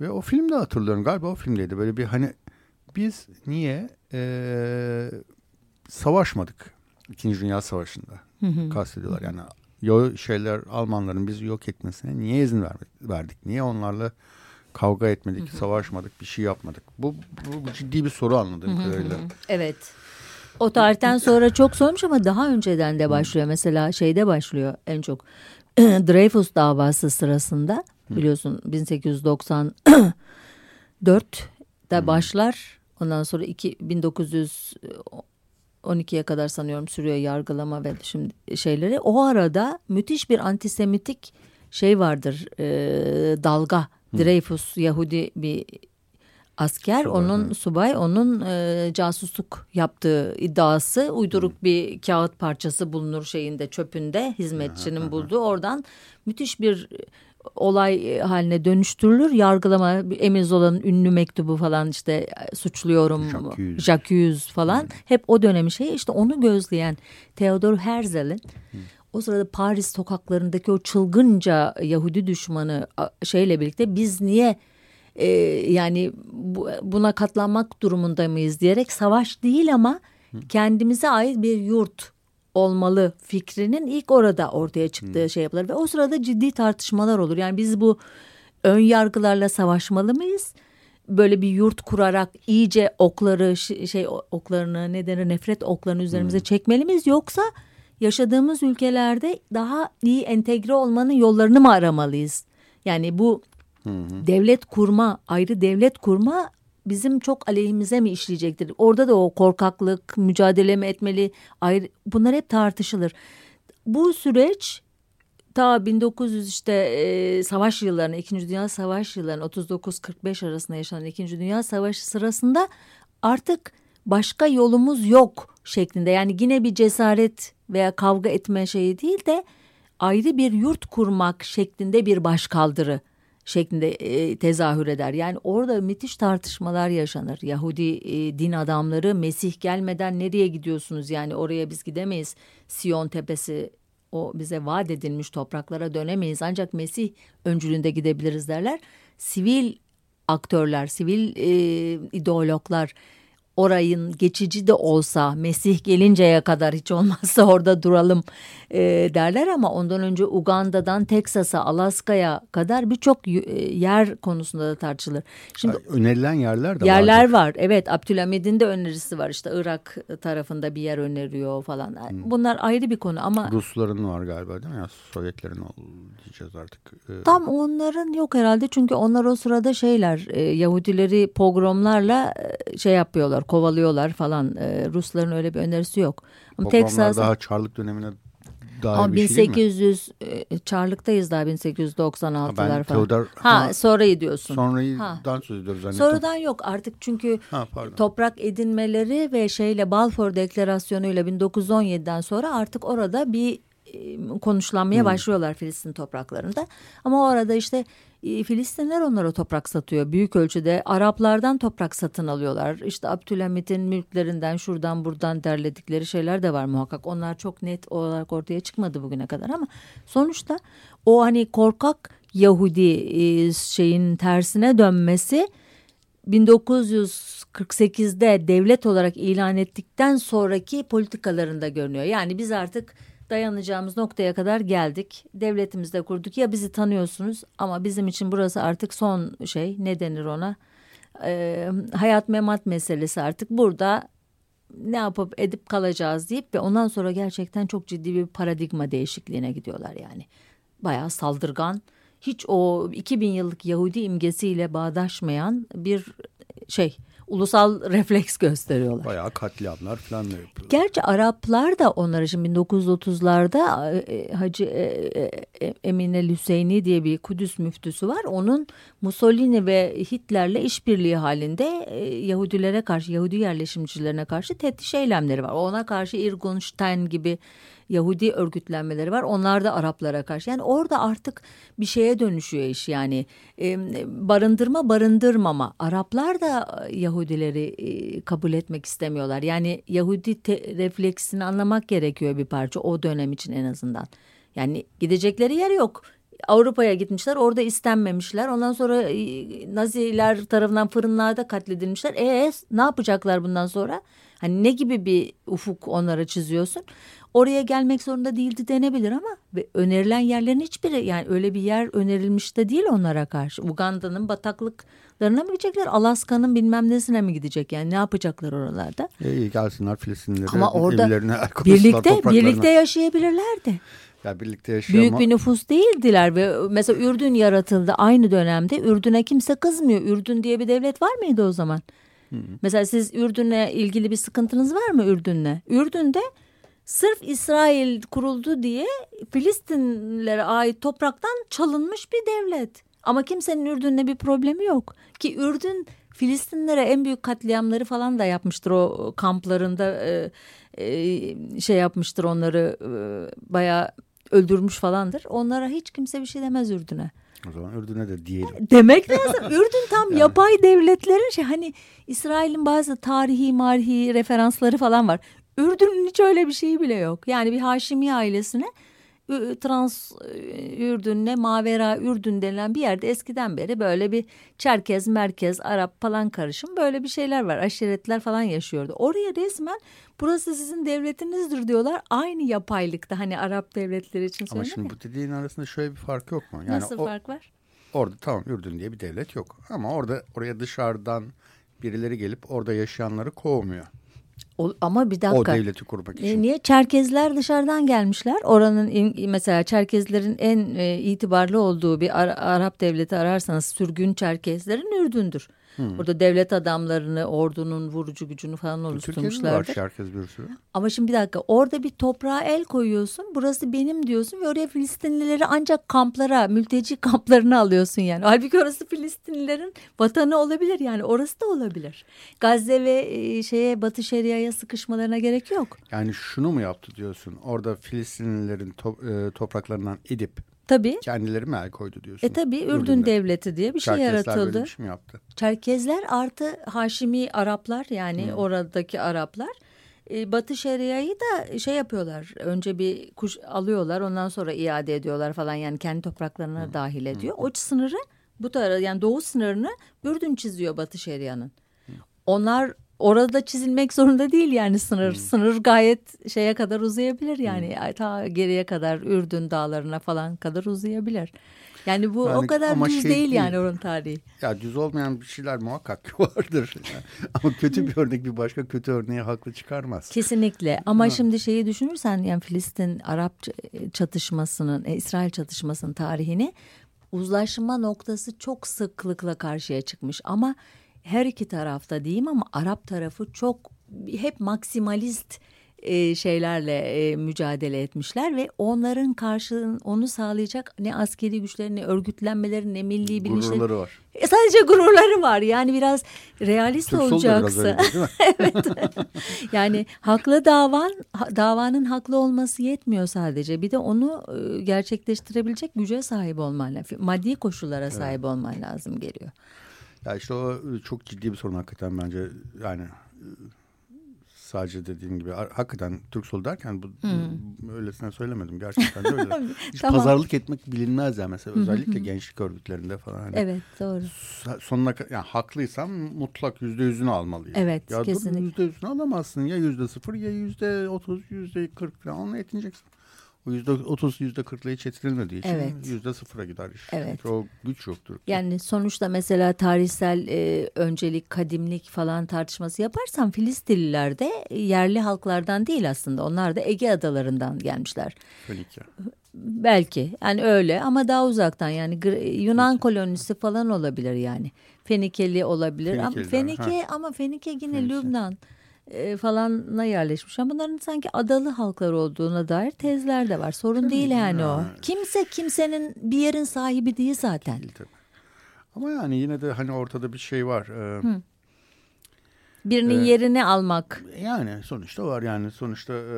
Ve o filmde hatırlıyorum galiba o filmdeydi böyle bir hani biz niye e, savaşmadık İkinci Dünya Savaşı'nda hı hı. kastediyorlar yani yo şeyler Almanların bizi yok etmesine niye izin verdik, verdik? Niye onlarla kavga etmedik, hı hı. savaşmadık, bir şey yapmadık? Bu, bu, bu ciddi bir soru anladığım kadarıyla. Evet. O tarihten sonra çok sormuş ama daha önceden de başlıyor. Mesela şeyde başlıyor en çok. Dreyfus davası sırasında biliyorsun 1894'de başlar. Ondan sonra 1912'ye kadar sanıyorum sürüyor yargılama ve şimdi şeyleri. O arada müthiş bir antisemitik şey vardır e, dalga. Dreyfus Yahudi bir asker subay, onun evet. subay onun e, casusluk yaptığı iddiası uyduruk Hı. bir kağıt parçası bulunur şeyinde çöpünde hizmetçinin Aha, bulduğu oradan müthiş bir olay e, haline dönüştürülür. Yargılama Emil Zola'nın ünlü mektubu falan işte e, suçluyorum Jacques falan Hı. hep o dönemi şey işte onu gözleyen Theodor Herzl'in o sırada Paris sokaklarındaki o çılgınca Yahudi düşmanı şeyle birlikte biz niye e, yani bu, buna katlanmak durumunda mıyız diyerek savaş değil ama kendimize ait bir yurt olmalı fikrinin ilk orada ortaya çıktığı hmm. şey yapılır ve o sırada ciddi tartışmalar olur. Yani biz bu ön yargılarla savaşmalı mıyız? Böyle bir yurt kurarak iyice okları şey oklarını ne denir nefret oklarını üzerimize hmm. çekmeli miyiz yoksa yaşadığımız ülkelerde daha iyi entegre olmanın yollarını mı aramalıyız? Yani bu Hı. Devlet kurma, ayrı devlet kurma bizim çok aleyhimize mi işleyecektir? Orada da o korkaklık, mücadele mi etmeli? Ayrı, bunlar hep tartışılır. Bu süreç ta 1900 işte e, savaş yıllarına, İkinci Dünya Savaş yıllarına 39-45 arasında yaşanan İkinci Dünya Savaşı sırasında artık başka yolumuz yok şeklinde. Yani yine bir cesaret veya kavga etme şeyi değil de ayrı bir yurt kurmak şeklinde bir başkaldırı şeklinde e, tezahür eder. Yani orada müthiş tartışmalar yaşanır. Yahudi e, din adamları Mesih gelmeden nereye gidiyorsunuz? Yani oraya biz gidemeyiz. Siyon tepesi o bize vaat edilmiş topraklara dönemeyiz. Ancak Mesih öncülüğünde gidebiliriz derler. Sivil aktörler, sivil e, ideologlar orayın geçici de olsa Mesih gelinceye kadar hiç olmazsa orada duralım e, derler ama ondan önce Uganda'dan Teksas'a Alaska'ya kadar birçok e, yer konusunda da tartışılır. Şimdi önerilen yerler de yerler vardır. var. Evet Abdülhamid'in de önerisi var. İşte Irak tarafında bir yer öneriyor falan. Hmm. Bunlar ayrı bir konu ama Rusların var galiba değil mi? Ya Sovyetlerin diyeceğiz artık. Ee... Tam onların yok herhalde çünkü onlar o sırada şeyler e, Yahudileri pogromlarla e, şey yapıyorlar kovalıyorlar falan. E, Rusların öyle bir önerisi yok. Ama Texas daha Çarlık dönemine dair Ama bir 1800 şey değil mi? E, Çarlık'tayız daha 1896'lar falan. Theodor, ha, ha sonrayı diyorsun. Sonrayıdan söz ediyoruz zannettim. Sonradan yok artık çünkü ha, toprak edinmeleri ve şeyle Balfour Deklarasyonu ile 1917'den sonra artık orada bir konuşlanmaya hmm. başlıyorlar Filistin topraklarında. Ama o arada işte Filistinler onlara toprak satıyor. Büyük ölçüde Araplardan toprak satın alıyorlar. İşte Abdülhamit'in mülklerinden şuradan buradan derledikleri şeyler de var muhakkak. Onlar çok net olarak ortaya çıkmadı bugüne kadar ama sonuçta o hani korkak Yahudi şeyin tersine dönmesi 1948'de devlet olarak ilan ettikten sonraki politikalarında görünüyor. Yani biz artık dayanacağımız noktaya kadar geldik. Devletimizde kurduk. Ya bizi tanıyorsunuz ama bizim için burası artık son şey ne denir ona? Ee, hayat memat meselesi artık burada ne yapıp edip kalacağız deyip ve ondan sonra gerçekten çok ciddi bir paradigma değişikliğine gidiyorlar yani. Bayağı saldırgan hiç o 2000 yıllık Yahudi imgesiyle bağdaşmayan bir şey ulusal refleks gösteriyorlar. Bayağı katliamlar falan da yapıyorlar. Gerçi Araplar da onları şimdi 1930'larda e, Hacı e, e, Emine Hüseyni diye bir Kudüs müftüsü var. Onun Mussolini ve Hitler'le işbirliği halinde Yahudilere karşı, Yahudi yerleşimcilerine karşı tetiş eylemleri var. Ona karşı Irgun Stein gibi Yahudi örgütlenmeleri var. Onlar da Araplara karşı. Yani orada artık bir şeye dönüşüyor iş yani. E, barındırma barındırmama. Araplar da Yahudileri e, kabul etmek istemiyorlar. Yani Yahudi refleksini anlamak gerekiyor bir parça o dönem için en azından. Yani gidecekleri yer yok. Avrupa'ya gitmişler orada istenmemişler. Ondan sonra e, Naziler tarafından fırınlarda katledilmişler. E ne yapacaklar bundan sonra? Hani ne gibi bir ufuk onlara çiziyorsun? Oraya gelmek zorunda değildi denebilir ama ve önerilen yerlerin hiçbiri yani öyle bir yer önerilmiş de değil onlara karşı. Uganda'nın bataklıklarına mı gidecekler? Alaska'nın bilmem nesine mi gidecek? Yani ne yapacaklar oralarda? E, iyi gelsinler Filistinlilere. Ama orada birlikte birlikte yaşayabilirlerdi. Ya birlikte yaşıyor Büyük bir nüfus değildiler ve mesela Ürdün yaratıldı aynı dönemde. Ürdün'e kimse kızmıyor. Ürdün diye bir devlet var mıydı o zaman? Hı. Mesela siz Ürdün'le ilgili bir sıkıntınız var mı Ürdün'le? Ürdün'de sırf İsrail kuruldu diye Filistinlere ait topraktan çalınmış bir devlet. Ama kimsenin Ürdün'le bir problemi yok. Ki Ürdün Filistinlere en büyük katliamları falan da yapmıştır o kamplarında e, e, şey yapmıştır onları e, bayağı öldürmüş falandır. Onlara hiç kimse bir şey demez Ürdün'e. O zaman Ürdün'e de diyelim. Demek lazım. Ürdün tam yani. yapay devletlerin şey hani İsrail'in bazı tarihi marihi referansları falan var. Ürdün'ün hiç öyle bir şeyi bile yok. Yani bir Haşimi ailesine Trans Ürdün'le Mavera Ürdün denilen bir yerde eskiden beri böyle bir Çerkez, Merkez, Arap falan karışım böyle bir şeyler var. Aşiretler falan yaşıyordu. Oraya resmen burası sizin devletinizdir diyorlar. Aynı yapaylıkta hani Arap devletleri için Ama şimdi bu dediğin arasında şöyle bir fark yok mu? Yani Nasıl o, fark var? Orada tamam Ürdün diye bir devlet yok. Ama orada oraya dışarıdan birileri gelip orada yaşayanları kovmuyor. O, ama bir dakika. O devleti kurmak için. Niye? Çerkezler dışarıdan gelmişler. Oranın mesela Çerkezlerin en e, itibarlı olduğu bir Ar Arap devleti ararsanız sürgün Çerkezlerin Ürdün'dür. Hmm. Orada devlet adamlarını, ordunun vurucu gücünü falan oluşturmuşlardır. Türkiye'de var herkes bir sürü. Ama şimdi bir dakika orada bir toprağa el koyuyorsun. Burası benim diyorsun ve oraya Filistinlileri ancak kamplara, mülteci kamplarına alıyorsun yani. Halbuki orası Filistinlilerin vatanı olabilir yani orası da olabilir. Gazze ve e, şeye Batı Şeria'ya sıkışmalarına gerek yok. Yani şunu mu yaptı diyorsun? Orada Filistinlilerin to e, topraklarından edip Tabii. Kendileri mi el koydu diyorsun? E tabii Ürdün Ürdün'de. Devleti diye bir şey Çerkezler yaratıldı. Böyle bir şey mi yaptı? Çerkezler artı Haşimi Araplar yani hmm. oradaki Araplar. E, Batı Şeria'yı da şey yapıyorlar. Önce bir kuş alıyorlar ondan sonra iade ediyorlar falan yani kendi topraklarına hmm. dahil ediyor. Hmm. O sınırı bu tarafa yani doğu sınırını Ürdün çiziyor Batı Şeria'nın. Hmm. Onlar orada çizilmek zorunda değil yani sınır. Hmm. Sınır gayet şeye kadar uzayabilir yani hmm. ta geriye kadar Ürdün dağlarına falan kadar uzayabilir. Yani bu yani, o kadar düz şey değil, yani onun tarihi. Ya düz olmayan bir şeyler muhakkak vardır. ama kötü bir örnek bir başka kötü örneği haklı çıkarmaz. Kesinlikle ama ha. şimdi şeyi düşünürsen yani Filistin Arap çatışmasının, e, İsrail çatışmasının tarihini uzlaşma noktası çok sıklıkla karşıya çıkmış ama her iki tarafta diyeyim ama Arap tarafı çok hep maksimalist e, şeylerle e, mücadele etmişler ve onların karşılığını onu sağlayacak ne askeri güçleri ne örgütlenmeleri ne milli bilinçleri. Gururları var. E, sadece gururları var yani biraz realist Türk. Biraz öyle, evet. yani haklı davan davanın haklı olması yetmiyor sadece. Bir de onu e, gerçekleştirebilecek güce sahip olman lazım. Maddi koşullara sahip evet. olman lazım geliyor. Ya işte o ıı, çok ciddi bir sorun hakikaten bence yani ıı, sadece dediğim gibi hakikaten Türk sol derken bu hmm. öylesine söylemedim gerçekten de öyle. Hiç tamam. pazarlık etmek bilinmez ya mesela özellikle gençlik örgütlerinde falan. Hani evet doğru. Sonuna yani haklıysam mutlak yüzde yüzünü almalıyım. Evet ya kesinlikle. Yüzde yüzünü alamazsın ya yüzde sıfır ya yüzde otuz yüzde kırk falan onunla yetineceksin. O yüzde otuz yüzde kırkla hiç etkilenmediği için evet. yüzde sıfıra gider iş. Evet. Çünkü o güç yoktur. Yani sonuçta mesela tarihsel e, öncelik, kadimlik falan tartışması yaparsan Filistinliler de yerli halklardan değil aslında. Onlar da Ege adalarından gelmişler. Fenike. Belki yani öyle ama daha uzaktan yani Yunan Fenike. kolonisi falan olabilir yani. Fenikeli olabilir ama Fenike ha. ama Fenike yine Fenike. Lübnan e, falanla yerleşmiş. Ama bunların sanki adalı halklar olduğuna dair tezler de var. Sorun değil yani o. Kimse kimsenin bir yerin sahibi değil zaten. Değil tabii. Ama yani yine de hani ortada bir şey var. Ee, Hı. Birinin e, yerini almak. Yani sonuçta var yani sonuçta e,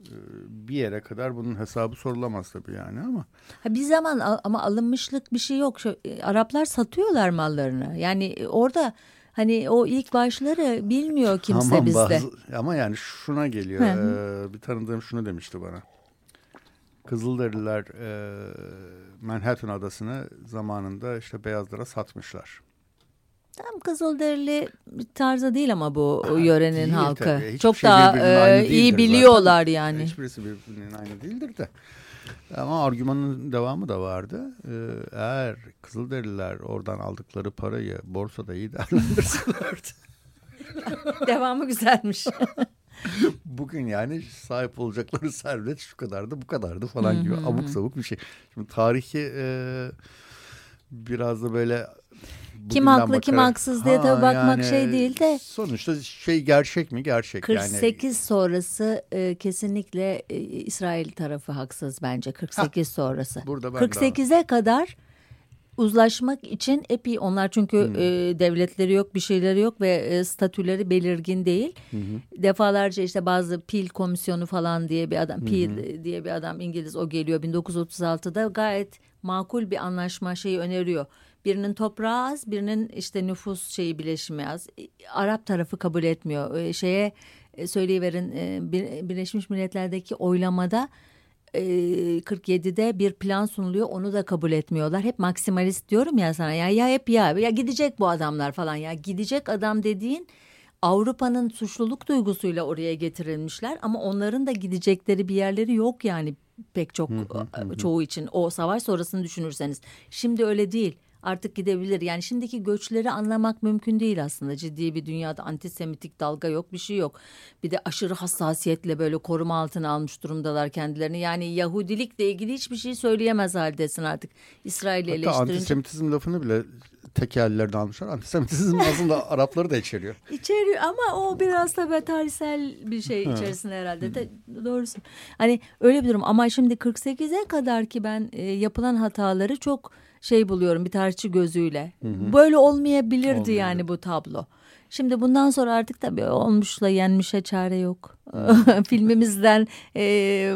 e, bir yere kadar bunun hesabı sorulamaz tabii yani ama. Ha, bir zaman ama alınmışlık bir şey yok. Şu, e, Araplar satıyorlar mallarını. Yani e, orada hani o ilk başları bilmiyor kimse Aman bizde. Bazı, ama yani şuna geliyor. Ee, bir tanıdığım şunu demişti bana. Kızılderililer e, Manhattan adasını zamanında işte beyazlara satmışlar. Tam Kızılderili tarzı değil ama bu ha, yörenin değil, halkı. Çok şey daha e, iyi biliyorlar zaten. yani. Hiçbirisi birbirinin aynı değildir de. Ama argümanın devamı da vardı. Ee, eğer Kızılderililer oradan aldıkları parayı borsada iyi değerlendirselerdi. devamı güzelmiş. Bugün yani sahip olacakları servet şu kadardı bu kadardı falan gibi abuk sabuk bir şey. Şimdi tarihi e, biraz da böyle kim haklı bakarak, kim haksız diye tabii bakmak yani, şey değil de. Sonuçta şey gerçek mi gerçek 48 yani. sonrası e, kesinlikle e, İsrail tarafı haksız bence 48 ha, sonrası. Burada 48'e kadar uzlaşmak için epey onlar çünkü hmm. e, devletleri yok bir şeyleri yok ve e, statüleri belirgin değil. Hmm. Defalarca işte bazı Pil komisyonu falan diye bir adam hmm. Pil diye bir adam İngiliz o geliyor 1936'da gayet makul bir anlaşma şeyi öneriyor. Birinin toprağı az, birinin işte nüfus şeyi bileşimi az. Arap tarafı kabul etmiyor. E, şeye e, söyleyiverin e, Birleşmiş Milletler'deki oylamada 47'de bir plan sunuluyor onu da kabul etmiyorlar. Hep maksimalist diyorum ya sana ya ya hep ya ya gidecek bu adamlar falan ya gidecek adam dediğin Avrupa'nın suçluluk duygusuyla oraya getirilmişler ama onların da gidecekleri bir yerleri yok yani pek çok çoğu için o savaş sonrasını düşünürseniz. Şimdi öyle değil artık gidebilir. Yani şimdiki göçleri anlamak mümkün değil aslında. Ciddi bir dünyada antisemitik dalga yok, bir şey yok. Bir de aşırı hassasiyetle böyle koruma altına almış durumdalar kendilerini. Yani Yahudilikle ilgili hiçbir şey söyleyemez haldesin artık. İsrail'i eleştirince. antisemitizm lafını bile tekellerden almışlar. Antisemitizm aslında Arapları da içeriyor. İçeriyor ama o biraz da tarihsel bir şey içerisinde herhalde. De, doğrusu. Hani öyle bir durum ama şimdi 48'e kadar ki ben e, yapılan hataları çok şey buluyorum bir tarihçi gözüyle. Hı hı. Böyle olmayabilirdi Olmuyor. yani bu tablo. Şimdi bundan sonra artık tabii olmuşla yenmişe çare yok. Filmimizden e,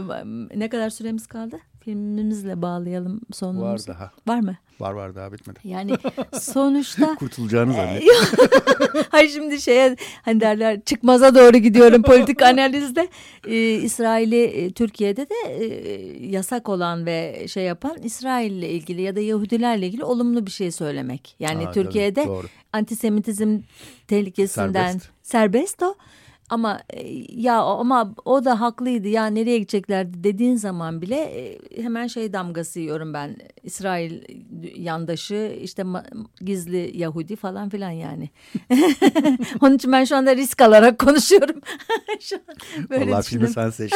ne kadar süremiz kaldı? Filmimizle bağlayalım sonumuzu. Var daha. Var mı? Var var daha bitmedi. Yani sonuçta. Kurtulacağını zannet. Hayır şimdi şeye hani derler çıkmaza doğru gidiyorum politik analizde. Ee, İsrail'i e, Türkiye'de de e, yasak olan ve şey yapan İsrail'le ilgili ya da Yahudilerle ilgili olumlu bir şey söylemek. Yani Aa, Türkiye'de tabii, antisemitizm tehlikesinden serbest, serbest o. Ama e, ya ama o da haklıydı ya nereye gideceklerdi dediğin zaman bile e, hemen şey damgası yiyorum ben. İsrail yandaşı işte gizli Yahudi falan filan yani. Onun için ben şu anda risk alarak konuşuyorum. şu an böyle Vallahi filmi sen seç.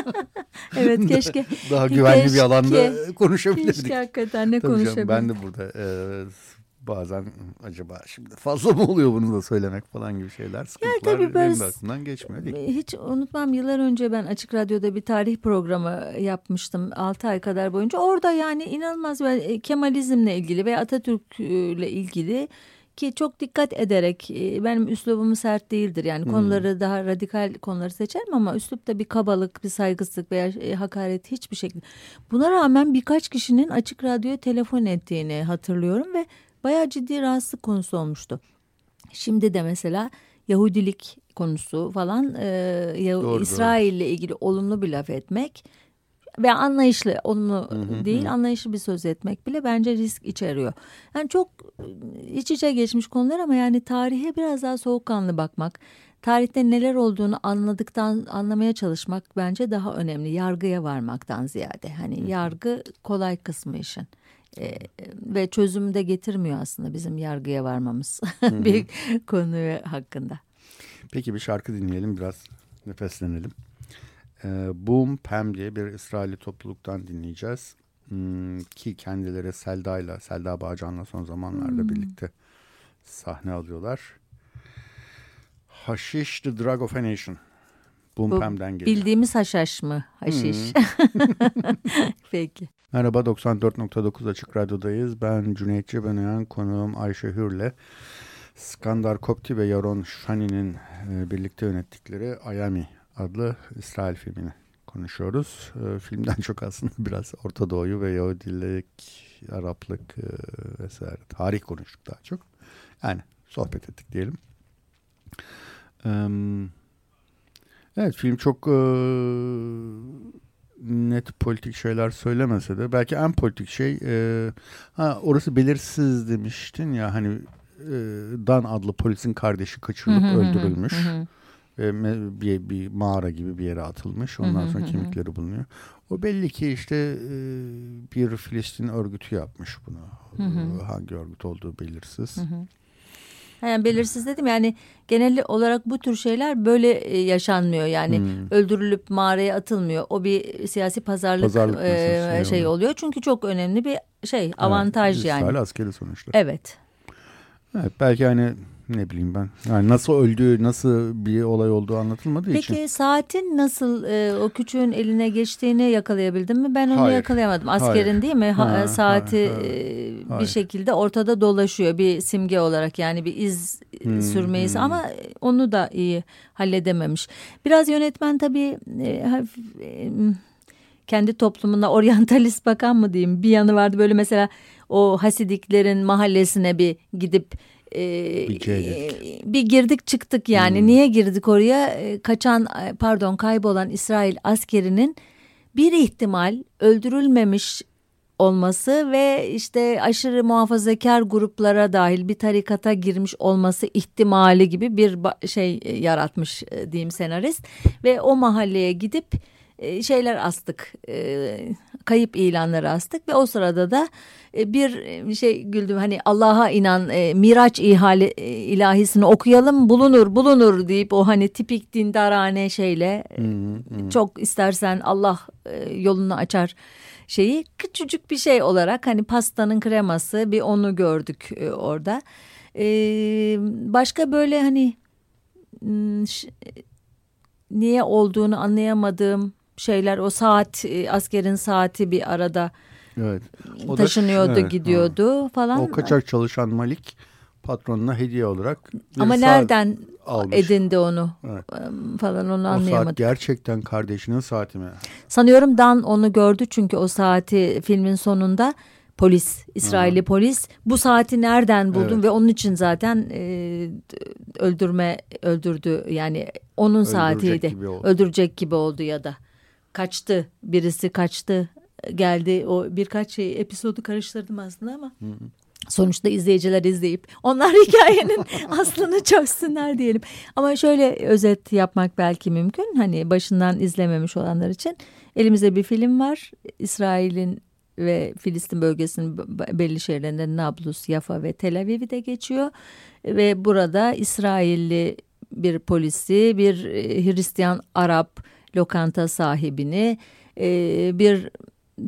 evet keşke. Daha güvenli keşke, bir alanda konuşabilirdik. Keşke hakikaten ne konuşabilirdik. Ben de burada e, bazen acaba şimdi fazla mı oluyor bunu da söylemek falan gibi şeyler sıkıntılar yani tabii böyle, benim aklımdan geçmiyor değil. Hiç unutmam yıllar önce ben Açık Radyo'da bir tarih programı yapmıştım 6 ay kadar boyunca. Orada yani inanılmaz e, Kemalizmle ilgili ve Atatürk'le ilgili ki çok dikkat ederek e, benim üslubum sert değildir. Yani hmm. konuları daha radikal konuları seçerim ama üslupta bir kabalık, bir saygısızlık veya e, hakaret hiçbir şekilde. Buna rağmen birkaç kişinin açık radyoya telefon ettiğini hatırlıyorum ve bayağı ciddi rahatsızlık konusu olmuştu. Şimdi de mesela Yahudilik konusu falan e, İsrail ile ilgili olumlu bir laf etmek ve anlayışlı olumlu hı hı, değil hı. anlayışlı bir söz etmek bile bence risk içeriyor. Yani çok iç içe geçmiş konular ama yani tarihe biraz daha soğukkanlı bakmak, tarihte neler olduğunu anladıktan anlamaya çalışmak bence daha önemli. Yargıya varmaktan ziyade. Hani hı. yargı kolay kısmı işin e, ve çözüm de getirmiyor aslında bizim yargıya varmamız bir konu hakkında. Peki bir şarkı dinleyelim biraz nefeslenelim. E, Boom Pam diye bir İsraili topluluktan dinleyeceğiz. Hmm, ki kendileri Selda ile Selda Bağcan'la son zamanlarda hmm. birlikte sahne alıyorlar. Haşiş The Drug of a Nation. Boom Bu Pam'den geliyor. Bildiğimiz haşhaş mı? Haşiş. Peki. Merhaba 94.9 Açık Radyo'dayız. Ben Cüneyt Cebenayan, konuğum Ayşe Hür'le Skandar Kopti ve Yaron Shani'nin e, birlikte yönettikleri Ayami adlı İsrail filmini konuşuyoruz. E, filmden çok aslında biraz Orta Doğu'yu ve Yahudilik, Araplık e, vesaire tarih konuştuk daha çok. Yani sohbet ettik diyelim. Evet film çok e, net politik şeyler söylemese de belki en politik şey e, ha orası belirsiz demiştin ya hani e, Dan adlı polisin kardeşi kaçırılıp öldürülmüş. Ve bir, bir mağara gibi bir yere atılmış. Ondan sonra kemikleri bulunuyor. O belli ki işte bir Filistin örgütü yapmış bunu. Hangi örgüt olduğu belirsiz. Hı hı. Yani belirsiz dedim yani genel olarak bu tür şeyler böyle e, yaşanmıyor yani hmm. öldürülüp mağaraya atılmıyor. O bir siyasi pazarlık, pazarlık e, şey oluyor. Çünkü çok önemli bir şey avantaj evet, yani. askeri sonuçta. Evet. Evet belki hani ne bileyim ben. Yani nasıl öldüğü, nasıl bir olay olduğu anlatılmadığı Peki, için. Peki saatin nasıl e, o küçüğün eline geçtiğini yakalayabildin mi? Ben onu Hayır. yakalayamadım. Askerin Hayır. değil mi? Ha, ha, saati ha, ha. E, bir şekilde ortada dolaşıyor bir simge olarak yani bir iz hmm, sürmeyiz hmm. ama onu da iyi halledememiş. Biraz yönetmen tabii e, e, kendi toplumuna oryantalist bakan mı diyeyim bir yanı vardı böyle mesela o Hasidiklerin mahallesine bir gidip e, bir, bir girdik çıktık yani. Hmm. Niye girdik oraya? E, kaçan pardon kaybolan İsrail askerinin bir ihtimal öldürülmemiş olması ve işte aşırı muhafazakar gruplara dahil bir tarikata girmiş olması ihtimali gibi bir şey yaratmış diyeyim senarist ve o mahalleye gidip şeyler astık kayıp ilanları astık ve o sırada da e, bir e, şey güldüm hani Allah'a inan e, Miraç ihale, ilahisini okuyalım bulunur bulunur deyip o hani tipik dindarane şeyle hmm, hmm. çok istersen Allah yolunu açar şeyi küçücük bir şey olarak hani pastanın kreması bir onu gördük orada. Başka böyle hani niye olduğunu anlayamadığım şeyler o saat e, askerin saati bir arada evet. o taşınıyordu da, evet, gidiyordu ha. falan. O kaçak çalışan Malik patronuna hediye olarak ama nereden almış. edindi onu evet. falan onu anlayamadım. O saat gerçekten kardeşinin saati mi? Sanıyorum Dan onu gördü çünkü o saati filmin sonunda polis, İsrailli polis bu saati nereden buldun evet. ve onun için zaten e, öldürme öldürdü yani onun öldürecek saatiydi. Gibi öldürecek gibi oldu ya da kaçtı birisi kaçtı geldi. O birkaç şey episodu karıştırdım aslında ama hı hı. sonuçta izleyiciler izleyip onlar hikayenin aslını çözsünler diyelim. Ama şöyle özet yapmak belki mümkün. Hani başından izlememiş olanlar için elimizde bir film var. İsrail'in ve Filistin bölgesinin belli şehirlerinde Nablus, Yafa ve Tel Aviv'i de geçiyor. Ve burada İsrailli bir polisi bir e, Hristiyan Arap lokanta sahibini e, bir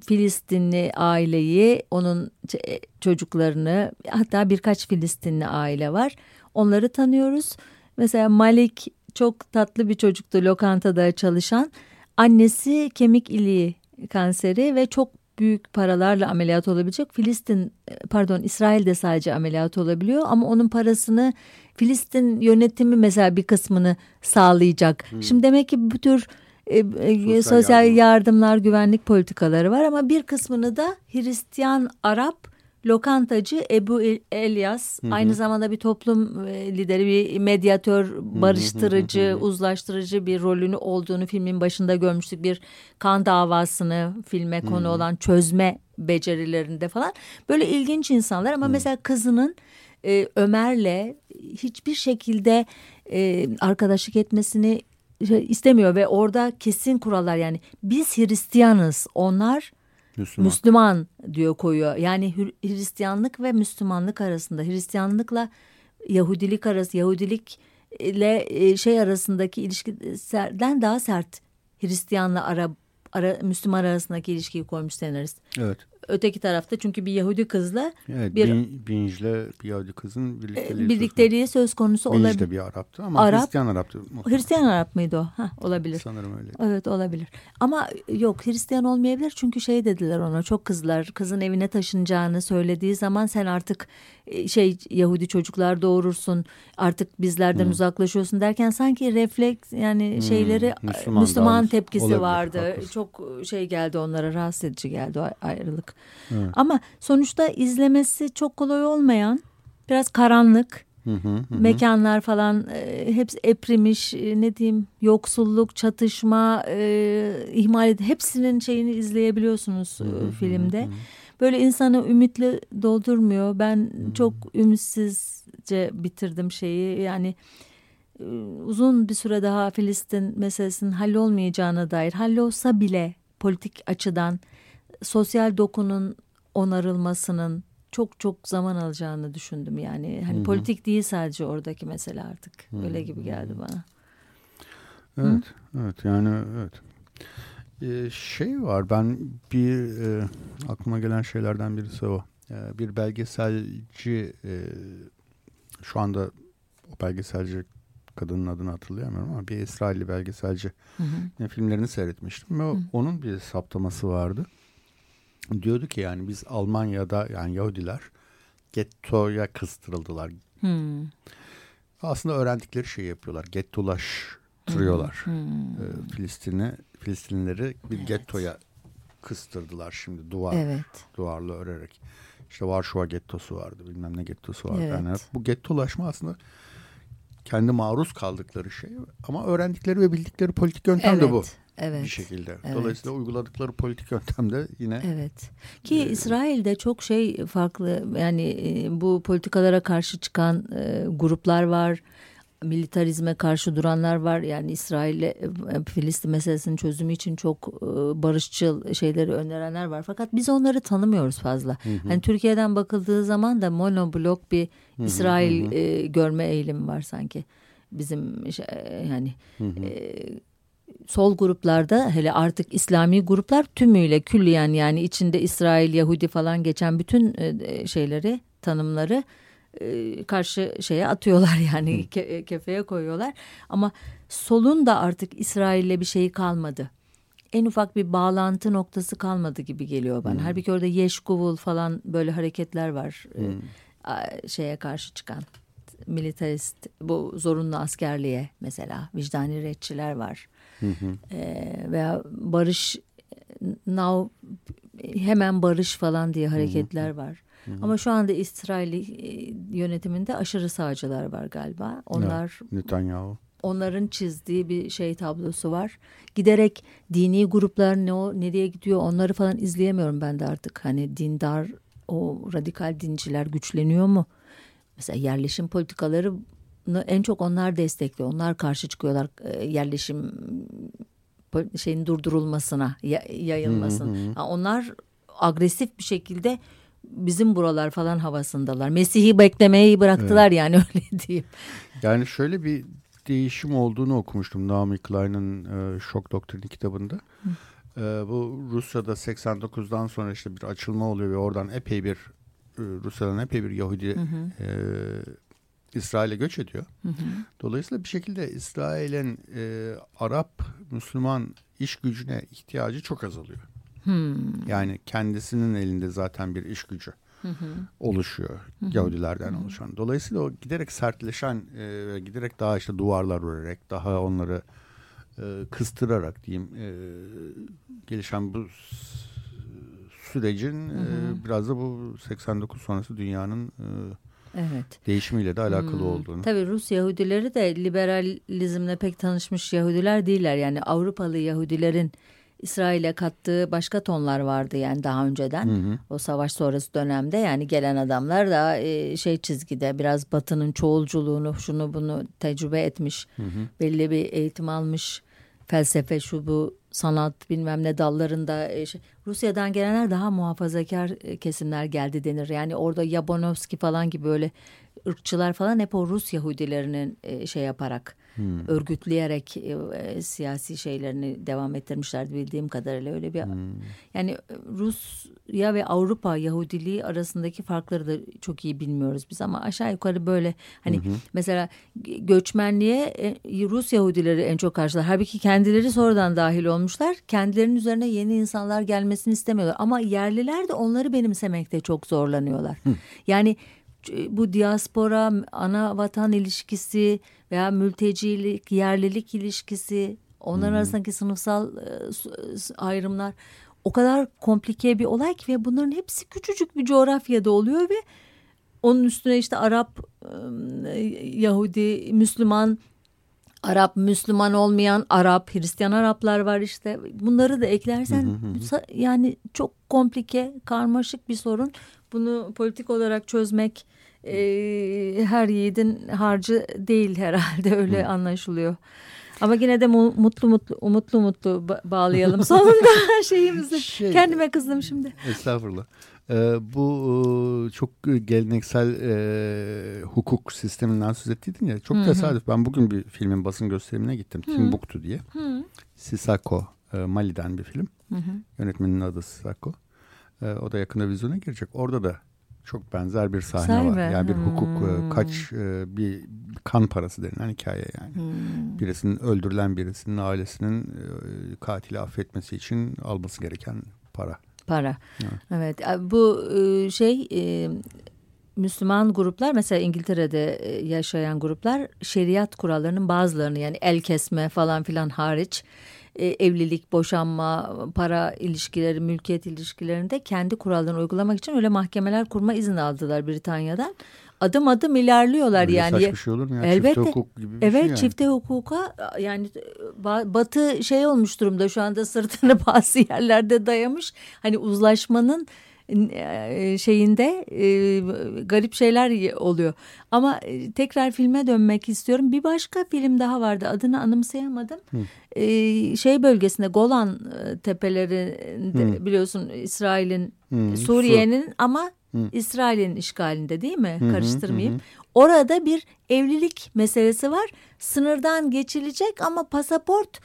Filistinli aileyi onun e, çocuklarını hatta birkaç Filistinli aile var onları tanıyoruz. Mesela Malik çok tatlı bir çocuktu lokantada çalışan annesi kemik iliği kanseri ve çok büyük paralarla ameliyat olabilecek. Filistin pardon İsrail'de sadece ameliyat olabiliyor ama onun parasını Filistin yönetimi mesela bir kısmını sağlayacak. Hmm. Şimdi demek ki bu tür e, e, sosyal, sosyal yardım. yardımlar, güvenlik politikaları var ama bir kısmını da Hristiyan Arap lokantacı Ebu Elias hı hı. aynı zamanda bir toplum e, lideri, bir medyatör, barıştırıcı, hı hı hı. uzlaştırıcı bir rolünü olduğunu filmin başında görmüştük. Bir kan davasını filme konu hı hı. olan çözme becerilerinde falan. Böyle ilginç insanlar ama hı. mesela kızının e, Ömer'le hiçbir şekilde e, arkadaşlık etmesini istemiyor ve orada kesin kurallar yani biz Hristiyanız onlar Müslüman. Müslüman diyor koyuyor. Yani Hristiyanlık ve Müslümanlık arasında Hristiyanlıkla Yahudilik arası Yahudilik ile e, şey arasındaki ilişkiden daha sert Hristiyanla ara, ara Müslüman arasındaki ilişkiyi koymuş senarist. Evet. Öteki tarafta çünkü bir Yahudi kızla evet, bir Binj'le bir Yahudi kızın birlikteliği, birlikteliği söz konusu olabilir. Binj de bir Arap'tı ama Arap, Hristiyan Arap'tı. Hristiyan Arap mıydı o? Ha, olabilir. Sanırım öyle. Evet olabilir. Ama yok Hristiyan olmayabilir çünkü şey dediler ona çok kızlar kızın evine taşınacağını söylediği zaman sen artık e, şey Yahudi çocuklar doğurursun artık bizlerden hmm. uzaklaşıyorsun derken sanki refleks yani hmm. şeyleri Müslüman, Müslüman tepkisi olabilir, vardı. Haklısın. Çok şey geldi onlara rahatsız edici geldi o ayrılık. Evet. Ama sonuçta izlemesi çok kolay olmayan biraz karanlık Hı hı, hı. Mekanlar falan e, hepsi eprimiş e, ne diyeyim yoksulluk çatışma e, ihmal ed hepsinin şeyini izleyebiliyorsunuz hı hı, filmde. Hı hı. Böyle insanı ümitli doldurmuyor. Ben hı. çok ümitsizce bitirdim şeyi yani e, uzun bir süre daha Filistin meselesinin hallolmayacağına dair hallolsa bile politik açıdan sosyal dokunun onarılmasının çok çok zaman alacağını düşündüm yani. Hani Hı-hı. politik değil sadece oradaki mesele artık. Hı-hı. Öyle gibi geldi bana. Evet, Hı? evet yani evet. Ee, şey var ben bir e, aklıma gelen şeylerden birisi o. Ee, bir belgeselci e, şu anda o belgeselci kadının adını hatırlayamıyorum ama bir İsrailli belgeselci hı hı. filmlerini seyretmiştim ve hı. onun bir saptaması vardı diyordu ki yani biz Almanya'da yani Yahudiler gettoya kıstırıldılar. Hmm. Aslında öğrendikleri şeyi yapıyorlar. Gettolaştırıyorlar. Hmm. Hmm. Filistin'i, Filistinlileri bir evet. gettoya kıstırdılar şimdi duvar evet. duvarla örerek. İşte Varşova gettosu vardı bilmem ne gettosu vardı. Evet. Yani bu gettolaşma aslında kendi maruz kaldıkları şey ama öğrendikleri ve bildikleri politik yöntem evet. de bu evet. bir şekilde. Evet. Dolayısıyla uyguladıkları politik yöntemde yine Evet. Ki e, İsrail'de çok şey farklı yani e, bu politikalara karşı çıkan e, gruplar var. Militarizme karşı duranlar var. Yani İsrail'le e, Filistin meselesinin çözümü için çok e, barışçıl şeyleri önerenler var. Fakat biz onları tanımıyoruz fazla. Hı hı. Hani Türkiye'den bakıldığı zaman da monoblok bir hı hı, İsrail hı. E, görme eğilimi var sanki. Bizim şey, yani hı hı. E, sol gruplarda hele artık İslami gruplar tümüyle külliyen yani içinde İsrail, Yahudi falan geçen bütün e, e, şeyleri, tanımları e, karşı şeye atıyorlar yani ke kefeye koyuyorlar. Ama solun da artık İsrail'le bir şeyi kalmadı. En ufak bir bağlantı noktası kalmadı gibi geliyor bana. Hmm. Halbuki orada Yeşkuvul falan böyle hareketler var. Hmm. Şeye karşı çıkan militarist bu zorunlu askerliğe mesela vicdani retçiler var. Hı hı. E, veya barış now hemen barış falan diye hareketler hı hı. var. Hı hı. Ama şu anda İsrail yönetiminde aşırı sağcılar var galiba. Onlar evet, Netanyahu. Onların çizdiği bir şey tablosu var. Giderek dini gruplar ne o nereye gidiyor onları falan izleyemiyorum ben de artık. Hani dindar o radikal dinciler güçleniyor mu? Mesela yerleşim politikaları en çok onlar destekliyor. Onlar karşı çıkıyorlar e, yerleşim şeyin durdurulmasına, yayılmasına. Hı hı. onlar agresif bir şekilde bizim buralar falan havasındalar. Mesih'i beklemeyi bıraktılar evet. yani öyle diyeyim. Yani şöyle bir değişim olduğunu okumuştum Naomi Klein'in e, Şok Doktrini kitabında. E, bu Rusya'da 89'dan sonra işte bir açılma oluyor ve oradan epey bir e, Rusya'dan epey bir Yahudi hı hı. E, İsrail'e göç ediyor. Hı hı. Dolayısıyla bir şekilde İsrail'in e, Arap Müslüman iş gücüne ihtiyacı çok azalıyor. Hmm. Yani kendisinin elinde zaten bir iş gücü hı hı. oluşuyor hı hı. Yahudilerden hı hı. oluşan. Dolayısıyla o giderek sertleşen ve giderek daha işte duvarlar örerek daha onları e, kıstırarak diyeyim e, gelişen bu sürecin hı hı. E, biraz da bu 89 sonrası dünyanın e, Evet. Değişimiyle de alakalı hmm. olduğunu. Tabii Rus Yahudileri de liberalizmle pek tanışmış Yahudiler değiller. Yani Avrupalı Yahudilerin İsrail'e kattığı başka tonlar vardı yani daha önceden. Hı hı. O savaş sonrası dönemde yani gelen adamlar da e, şey çizgide biraz batının çoğulculuğunu şunu bunu tecrübe etmiş. Hı hı. Belli bir eğitim almış felsefe şu bu sanat bilmem ne dallarında e, şey, Rusya'dan gelenler daha muhafazakar e, kesimler geldi denir. Yani orada Yabonovski falan gibi böyle ırkçılar falan hep o Rus Yahudilerinin e, şey yaparak hmm. örgütleyerek e, e, siyasi şeylerini devam ettirmişlerdi bildiğim kadarıyla öyle bir hmm. yani Rusya ve Avrupa Yahudiliği arasındaki farkları da çok iyi bilmiyoruz biz ama aşağı yukarı böyle hani hmm. mesela göçmenliğe e, Rus Yahudileri en çok karşılar. Halbuki kendileri sonradan dahil olmuşlar. Kendilerinin üzerine yeni insanlar gelmesini istemiyorlar ama yerliler de onları benimsemekte çok zorlanıyorlar. Hmm. Yani bu diaspora, ana vatan ilişkisi veya mültecilik, yerlilik ilişkisi, onların hmm. arasındaki sınıfsal e, ayrımlar o kadar komplike bir olay ki ve bunların hepsi küçücük bir coğrafyada oluyor ve onun üstüne işte Arap, Yahudi, Müslüman, Arap, Müslüman olmayan Arap, Hristiyan Araplar var işte. Bunları da eklersen yani çok komplike, karmaşık bir sorun. Bunu politik olarak çözmek e, her yiğidin harcı değil herhalde öyle Hı. anlaşılıyor. Ama yine de mu mutlu mutlu umutlu mutlu bağlayalım sonunda şeyimizi. Şey, Kendime kızdım şimdi. Estağfurullah. Ee, bu çok geleneksel e, hukuk sisteminden söz ettiydin ya. Çok tesadüf. Ben bugün bir filmin basın gösterimine gittim. Timbuktu diye. Sisako, e, Mali'den bir film. Yönetmenin adı Sisako. E, o da yakında vizyona girecek. Orada da çok benzer bir sahne Sahi var. Yani bir hukuk e, hmm. kaç e, bir kan parası denilen hikaye yani. Hmm. Birisinin öldürülen birisinin ailesinin e, katili affetmesi için alması gereken para. Para. Evet. evet. Bu şey Müslüman gruplar mesela İngiltere'de yaşayan gruplar şeriat kurallarının bazılarını yani el kesme falan filan hariç e, evlilik, boşanma, para ilişkileri, mülkiyet ilişkilerinde kendi kurallarını uygulamak için öyle mahkemeler kurma izin aldılar Britanya'dan. Adım adım ilerliyorlar Öyle yani. Saçma şey olur mu ya? Elbette. Çifte hukuk gibi bir evet, şey yani. çifte hukuka yani Batı şey olmuş durumda şu anda sırtını bazı yerlerde dayamış. Hani uzlaşmanın e, şeyinde e, garip şeyler oluyor. Ama e, tekrar filme dönmek istiyorum. Bir başka film daha vardı. Adını anımsayamadım. Hı. Şey bölgesinde Golan tepelerinde Hı. biliyorsun İsrail'in Suriye'nin ama Hı. İsrail'in işgalinde değil mi? Hı Karıştırmayayım. Hı Orada bir evlilik meselesi var. Sınırdan geçilecek ama pasaport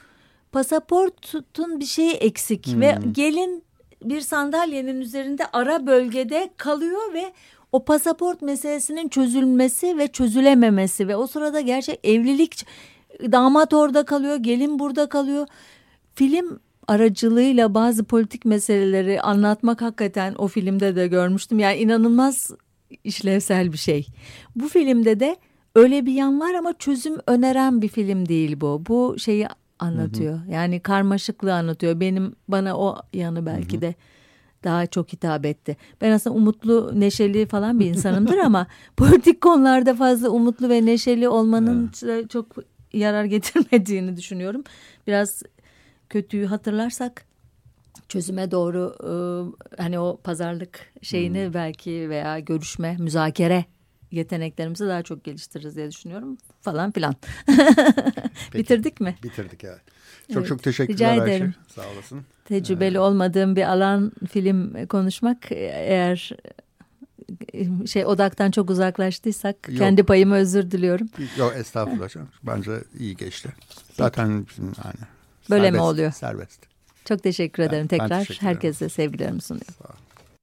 pasaportun bir şeyi eksik hmm. ve gelin bir sandalyenin üzerinde ara bölgede kalıyor ve o pasaport meselesinin çözülmesi ve çözülememesi ve o sırada gerçek evlilik damat orada kalıyor, gelin burada kalıyor. Film aracılığıyla bazı politik meseleleri anlatmak hakikaten o filmde de görmüştüm. Yani inanılmaz işlevsel bir şey. Bu filmde de öyle bir yan var ama çözüm öneren bir film değil bu. Bu şeyi anlatıyor. Hı hı. Yani karmaşıklığı anlatıyor. Benim bana o yanı belki hı hı. de daha çok hitap etti. Ben aslında umutlu, neşeli falan bir insanımdır ama politik konularda fazla umutlu ve neşeli olmanın evet. çok yarar getirmediğini düşünüyorum. Biraz kötüyü hatırlarsak çözüme doğru e, hani o pazarlık şeyini hmm. belki veya görüşme, müzakere yeteneklerimizi daha çok geliştiririz diye düşünüyorum falan filan. Bitirdik mi? Bitirdik evet. Çok evet. çok teşekkürler Rica ederim. Ayşe. Sağ olasın. Tecrübeli ee, olmadığım bir alan film konuşmak eğer şey odaktan çok uzaklaştıysak yok. kendi payımı özür diliyorum. Yok estağfurullah. Bence iyi geçti. Zaten yani Böyle serbest, mi oluyor? Serbest. Çok teşekkür ederim ben, tekrar. Ben teşekkür Herkese sevgilerimi sunuyorum. Sağ ol.